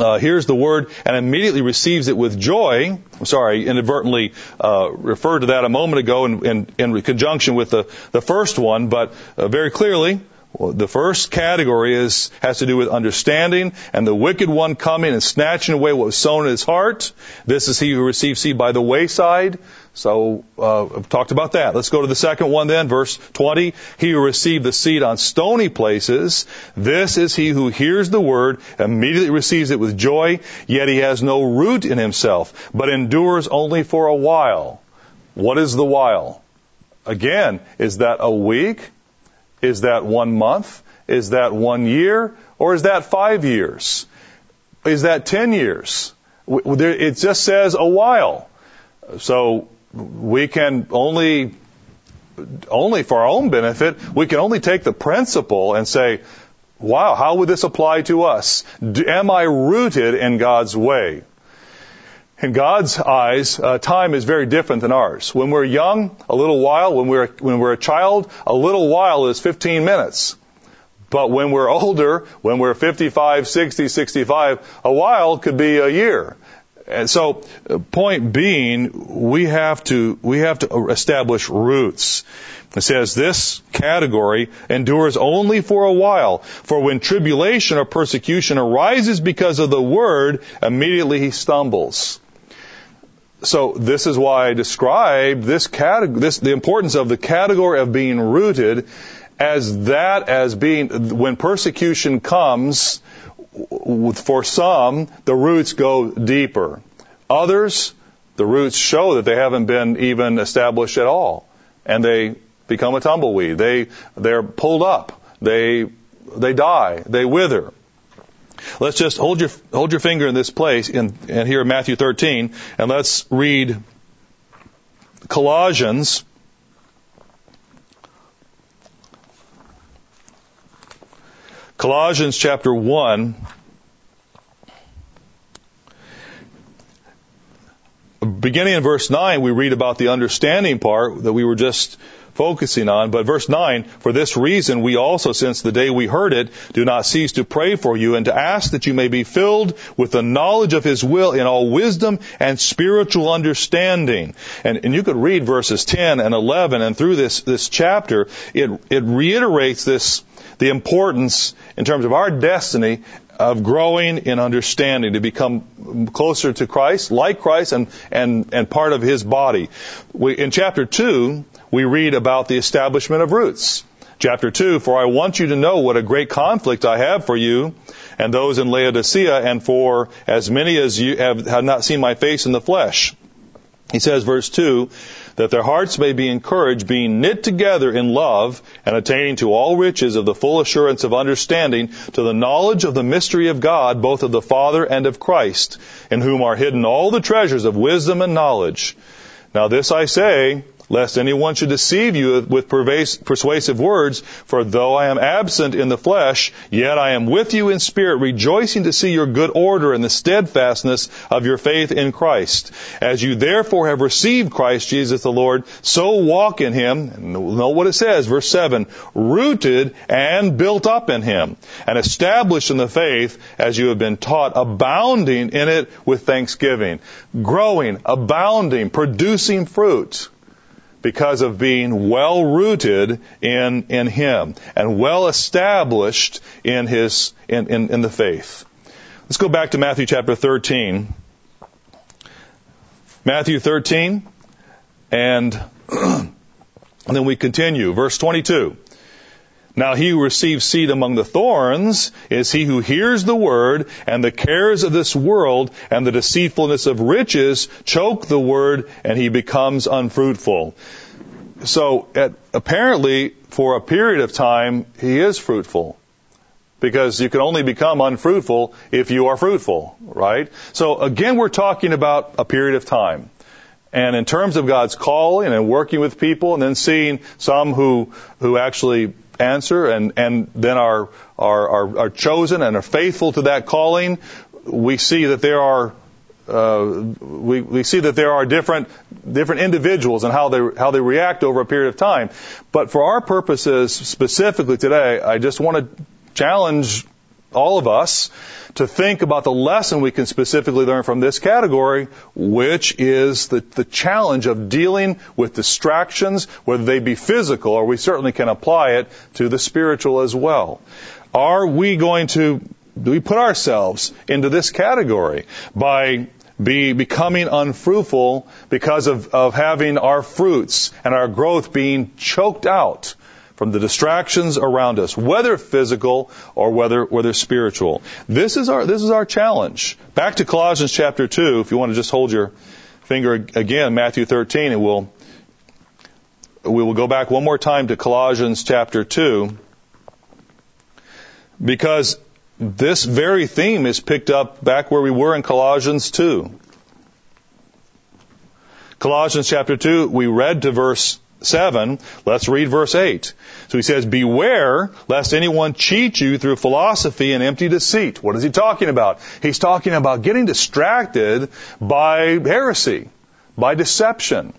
uh, hears the word and immediately receives it with joy. I'm sorry, inadvertently uh, referred to that a moment ago in, in, in conjunction with the, the first one, but uh, very clearly, the first category is has to do with understanding and the wicked one coming and snatching away what was sown in his heart. This is he who receives seed by the wayside. So uh, I've talked about that. Let's go to the second one then, verse 20. He who received the seed on stony places, this is he who hears the word, immediately receives it with joy, yet he has no root in himself, but endures only for a while. What is the while? again, is that a week? Is that one month? Is that one year? Or is that five years? Is that ten years? It just says a while. So we can only, only for our own benefit, we can only take the principle and say, wow, how would this apply to us? Am I rooted in God's way? In God's eyes, uh, time is very different than ours. When we're young, a little while. When we're, when we're a child, a little while is 15 minutes. But when we're older, when we're 55, 60, 65, a while could be a year. And so, uh, point being, we have to, we have to establish roots. It says this category endures only for a while. For when tribulation or persecution arises because of the word, immediately he stumbles. So this is why I describe this category, this, the importance of the category of being rooted as that as being, when persecution comes, for some, the roots go deeper. Others, the roots show that they haven't been even established at all. And they become a tumbleweed. They, they're pulled up. They, they die. They wither. Let's just hold your, hold your finger in this place in, and here in Matthew 13 and let's read Colossians. Colossians chapter 1 beginning in verse 9 we read about the understanding part that we were just focusing on. But verse 9, for this reason we also, since the day we heard it, do not cease to pray for you and to ask that you may be filled with the knowledge of His will in all wisdom and spiritual understanding. And, and you could read verses 10 and 11 and through this, this chapter, it, it reiterates this, the importance in terms of our destiny of growing in understanding to become closer to Christ, like Christ, and, and, and part of His body. We, in chapter 2, we read about the establishment of roots. Chapter 2, for I want you to know what a great conflict I have for you and those in Laodicea and for as many as you have, have not seen my face in the flesh. He says, verse 2, that their hearts may be encouraged, being knit together in love, and attaining to all riches of the full assurance of understanding, to the knowledge of the mystery of God, both of the Father and of Christ, in whom are hidden all the treasures of wisdom and knowledge. Now this I say, lest anyone should deceive you with persuasive words, for though I am absent in the flesh, yet I am with you in spirit, rejoicing to see your good order and the steadfastness of your faith in Christ. As you therefore have received Christ Jesus the Lord, so walk in him, know what it says, verse 7, rooted and built up in him, and established in the faith as you have been taught, abounding in it with thanksgiving, growing, abounding, producing fruit because of being well rooted in, in Him and well established in His, in, in, in the faith. Let's go back to Matthew chapter 13. Matthew 13, and, and then we continue. Verse 22. Now he who receives seed among the thorns is he who hears the word, and the cares of this world and the deceitfulness of riches choke the word, and he becomes unfruitful. So at, apparently, for a period of time, he is fruitful. Because you can only become unfruitful if you are fruitful, right? So again, we're talking about a period of time. And in terms of God's calling and working with people and then seeing some who, who actually answer and, and then are, are, are, are chosen and are faithful to that calling, we see that there are uh, we, we see that there are different different individuals and how they how they react over a period of time. But for our purposes specifically today, I just want to challenge all of us to think about the lesson we can specifically learn from this category, which is the, the challenge of dealing with distractions, whether they be physical, or we certainly can apply it to the spiritual as well. Are we going to do we put ourselves into this category by be becoming unfruitful because of, of having our fruits and our growth being choked out from the distractions around us, whether physical or whether whether spiritual. This is our this is our challenge. Back to Colossians chapter two, if you want to just hold your finger again, Matthew 13, and we'll we will go back one more time to Colossians chapter 2 because this very theme is picked up back where we were in Colossians 2. Colossians chapter 2, we read to verse 7. Let's read verse 8. So he says, Beware lest anyone cheat you through philosophy and empty deceit. What is he talking about? He's talking about getting distracted by heresy, by deception.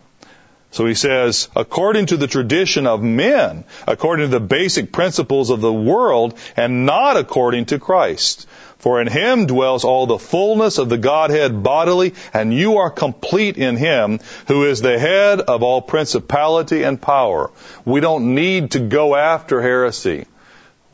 So he says, according to the tradition of men, according to the basic principles of the world, and not according to Christ. For in him dwells all the fullness of the Godhead bodily, and you are complete in him, who is the head of all principality and power. We don't need to go after heresy.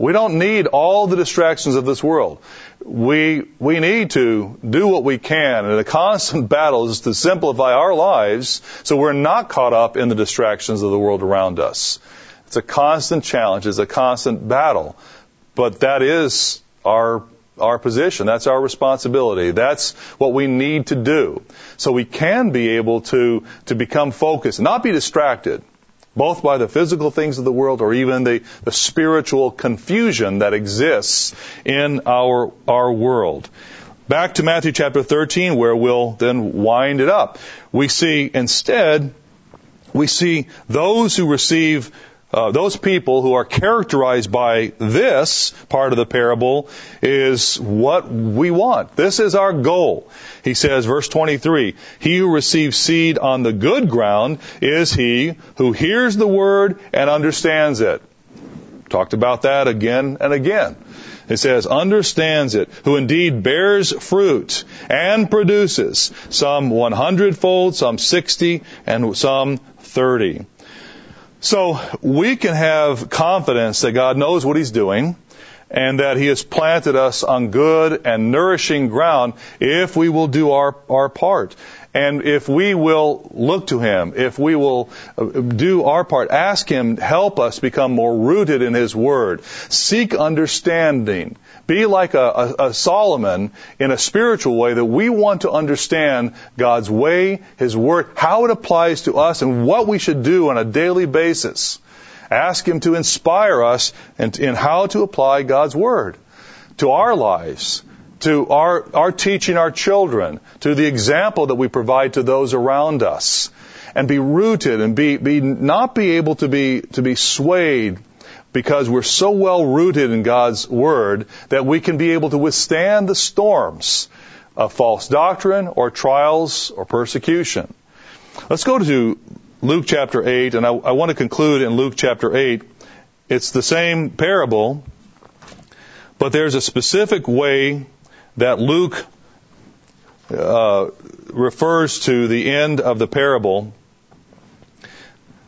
We don't need all the distractions of this world. We we need to do what we can. And a constant battle is to simplify our lives so we're not caught up in the distractions of the world around us. It's a constant challenge. It's a constant battle. But that is our our position that's our responsibility that's what we need to do so we can be able to to become focused not be distracted both by the physical things of the world or even the, the spiritual confusion that exists in our, our world. Back to Matthew chapter 13 where we'll then wind it up. We see instead, we see those who receive uh, those people who are characterized by this part of the parable is what we want. This is our goal. He says, verse 23, He who receives seed on the good ground is he who hears the word and understands it. Talked about that again and again. It says, understands it, who indeed bears fruit and produces some 100 fold, some 60, and some 30. So we can have confidence that God knows what He's doing and that He has planted us on good and nourishing ground if we will do our, our part. And if we will look to Him, if we will uh, do our part, ask Him, help us become more rooted in His Word. Seek understanding. Be like a, a, a, Solomon in a spiritual way that we want to understand God's way, His Word, how it applies to us, and what we should do on a daily basis. Ask Him to inspire us in, in how to apply God's Word to our lives to our, our teaching our children, to the example that we provide to those around us, and be rooted and be, be not be able to be to be swayed because we're so well rooted in God's Word that we can be able to withstand the storms of false doctrine or trials or persecution. Let's go to Luke chapter 8, and I, I want to conclude in Luke chapter 8. It's the same parable, but there's a specific way that Luke uh, refers to the end of the parable.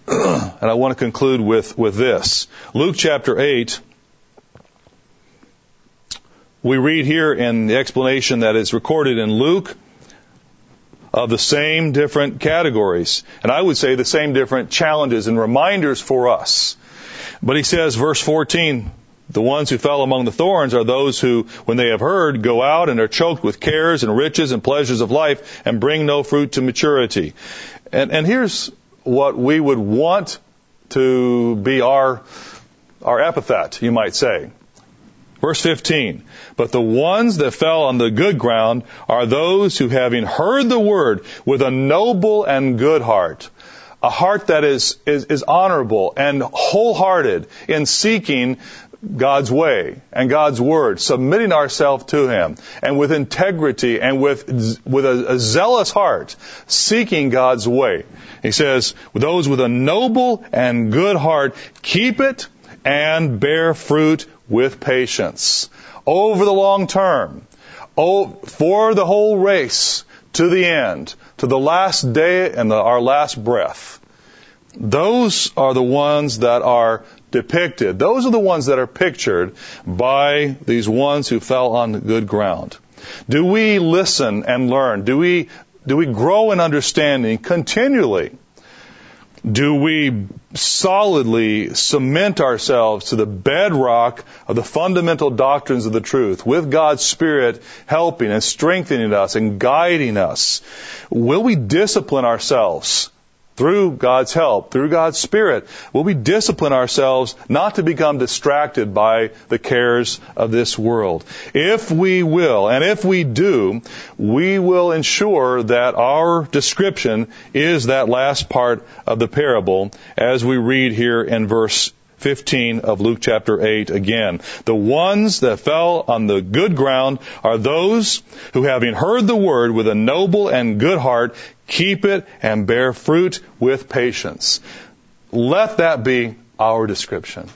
and I want to conclude with, with this. Luke chapter 8, we read here in the explanation that is recorded in Luke of the same different categories. And I would say the same different challenges and reminders for us. But he says, verse 14, the ones who fell among the thorns are those who, when they have heard, go out and are choked with cares and riches and pleasures of life and bring no fruit to maturity. And, and here's what we would want to be our, our epithet, you might say. Verse 15. But the ones that fell on the good ground are those who having heard the word with a noble and good heart, a heart that is, is, is honorable and wholehearted in seeking God's way and God's word, submitting ourselves to Him, and with integrity and with, with a, a, zealous heart, seeking God's way. He says, those with a noble and good heart, keep it and bear fruit with patience. Over the long term, oh, for the whole race, to the end, to the last day and the, our last breath. Those are the ones that are depicted. Those are the ones that are pictured by these ones who fell on good ground. Do we listen and learn? Do we, do we grow in understanding continually? Do we solidly cement ourselves to the bedrock of the fundamental doctrines of the truth with God's Spirit helping and strengthening us and guiding us? Will we discipline ourselves through God's help, through God's Spirit, will we discipline ourselves not to become distracted by the cares of this world. If we will, and if we do, we will ensure that our description is that last part of the parable as we read here in verse 15 of Luke chapter 8 again. The ones that fell on the good ground are those who having heard the word with a noble and good heart, keep it and bear fruit with patience. Let that be our description.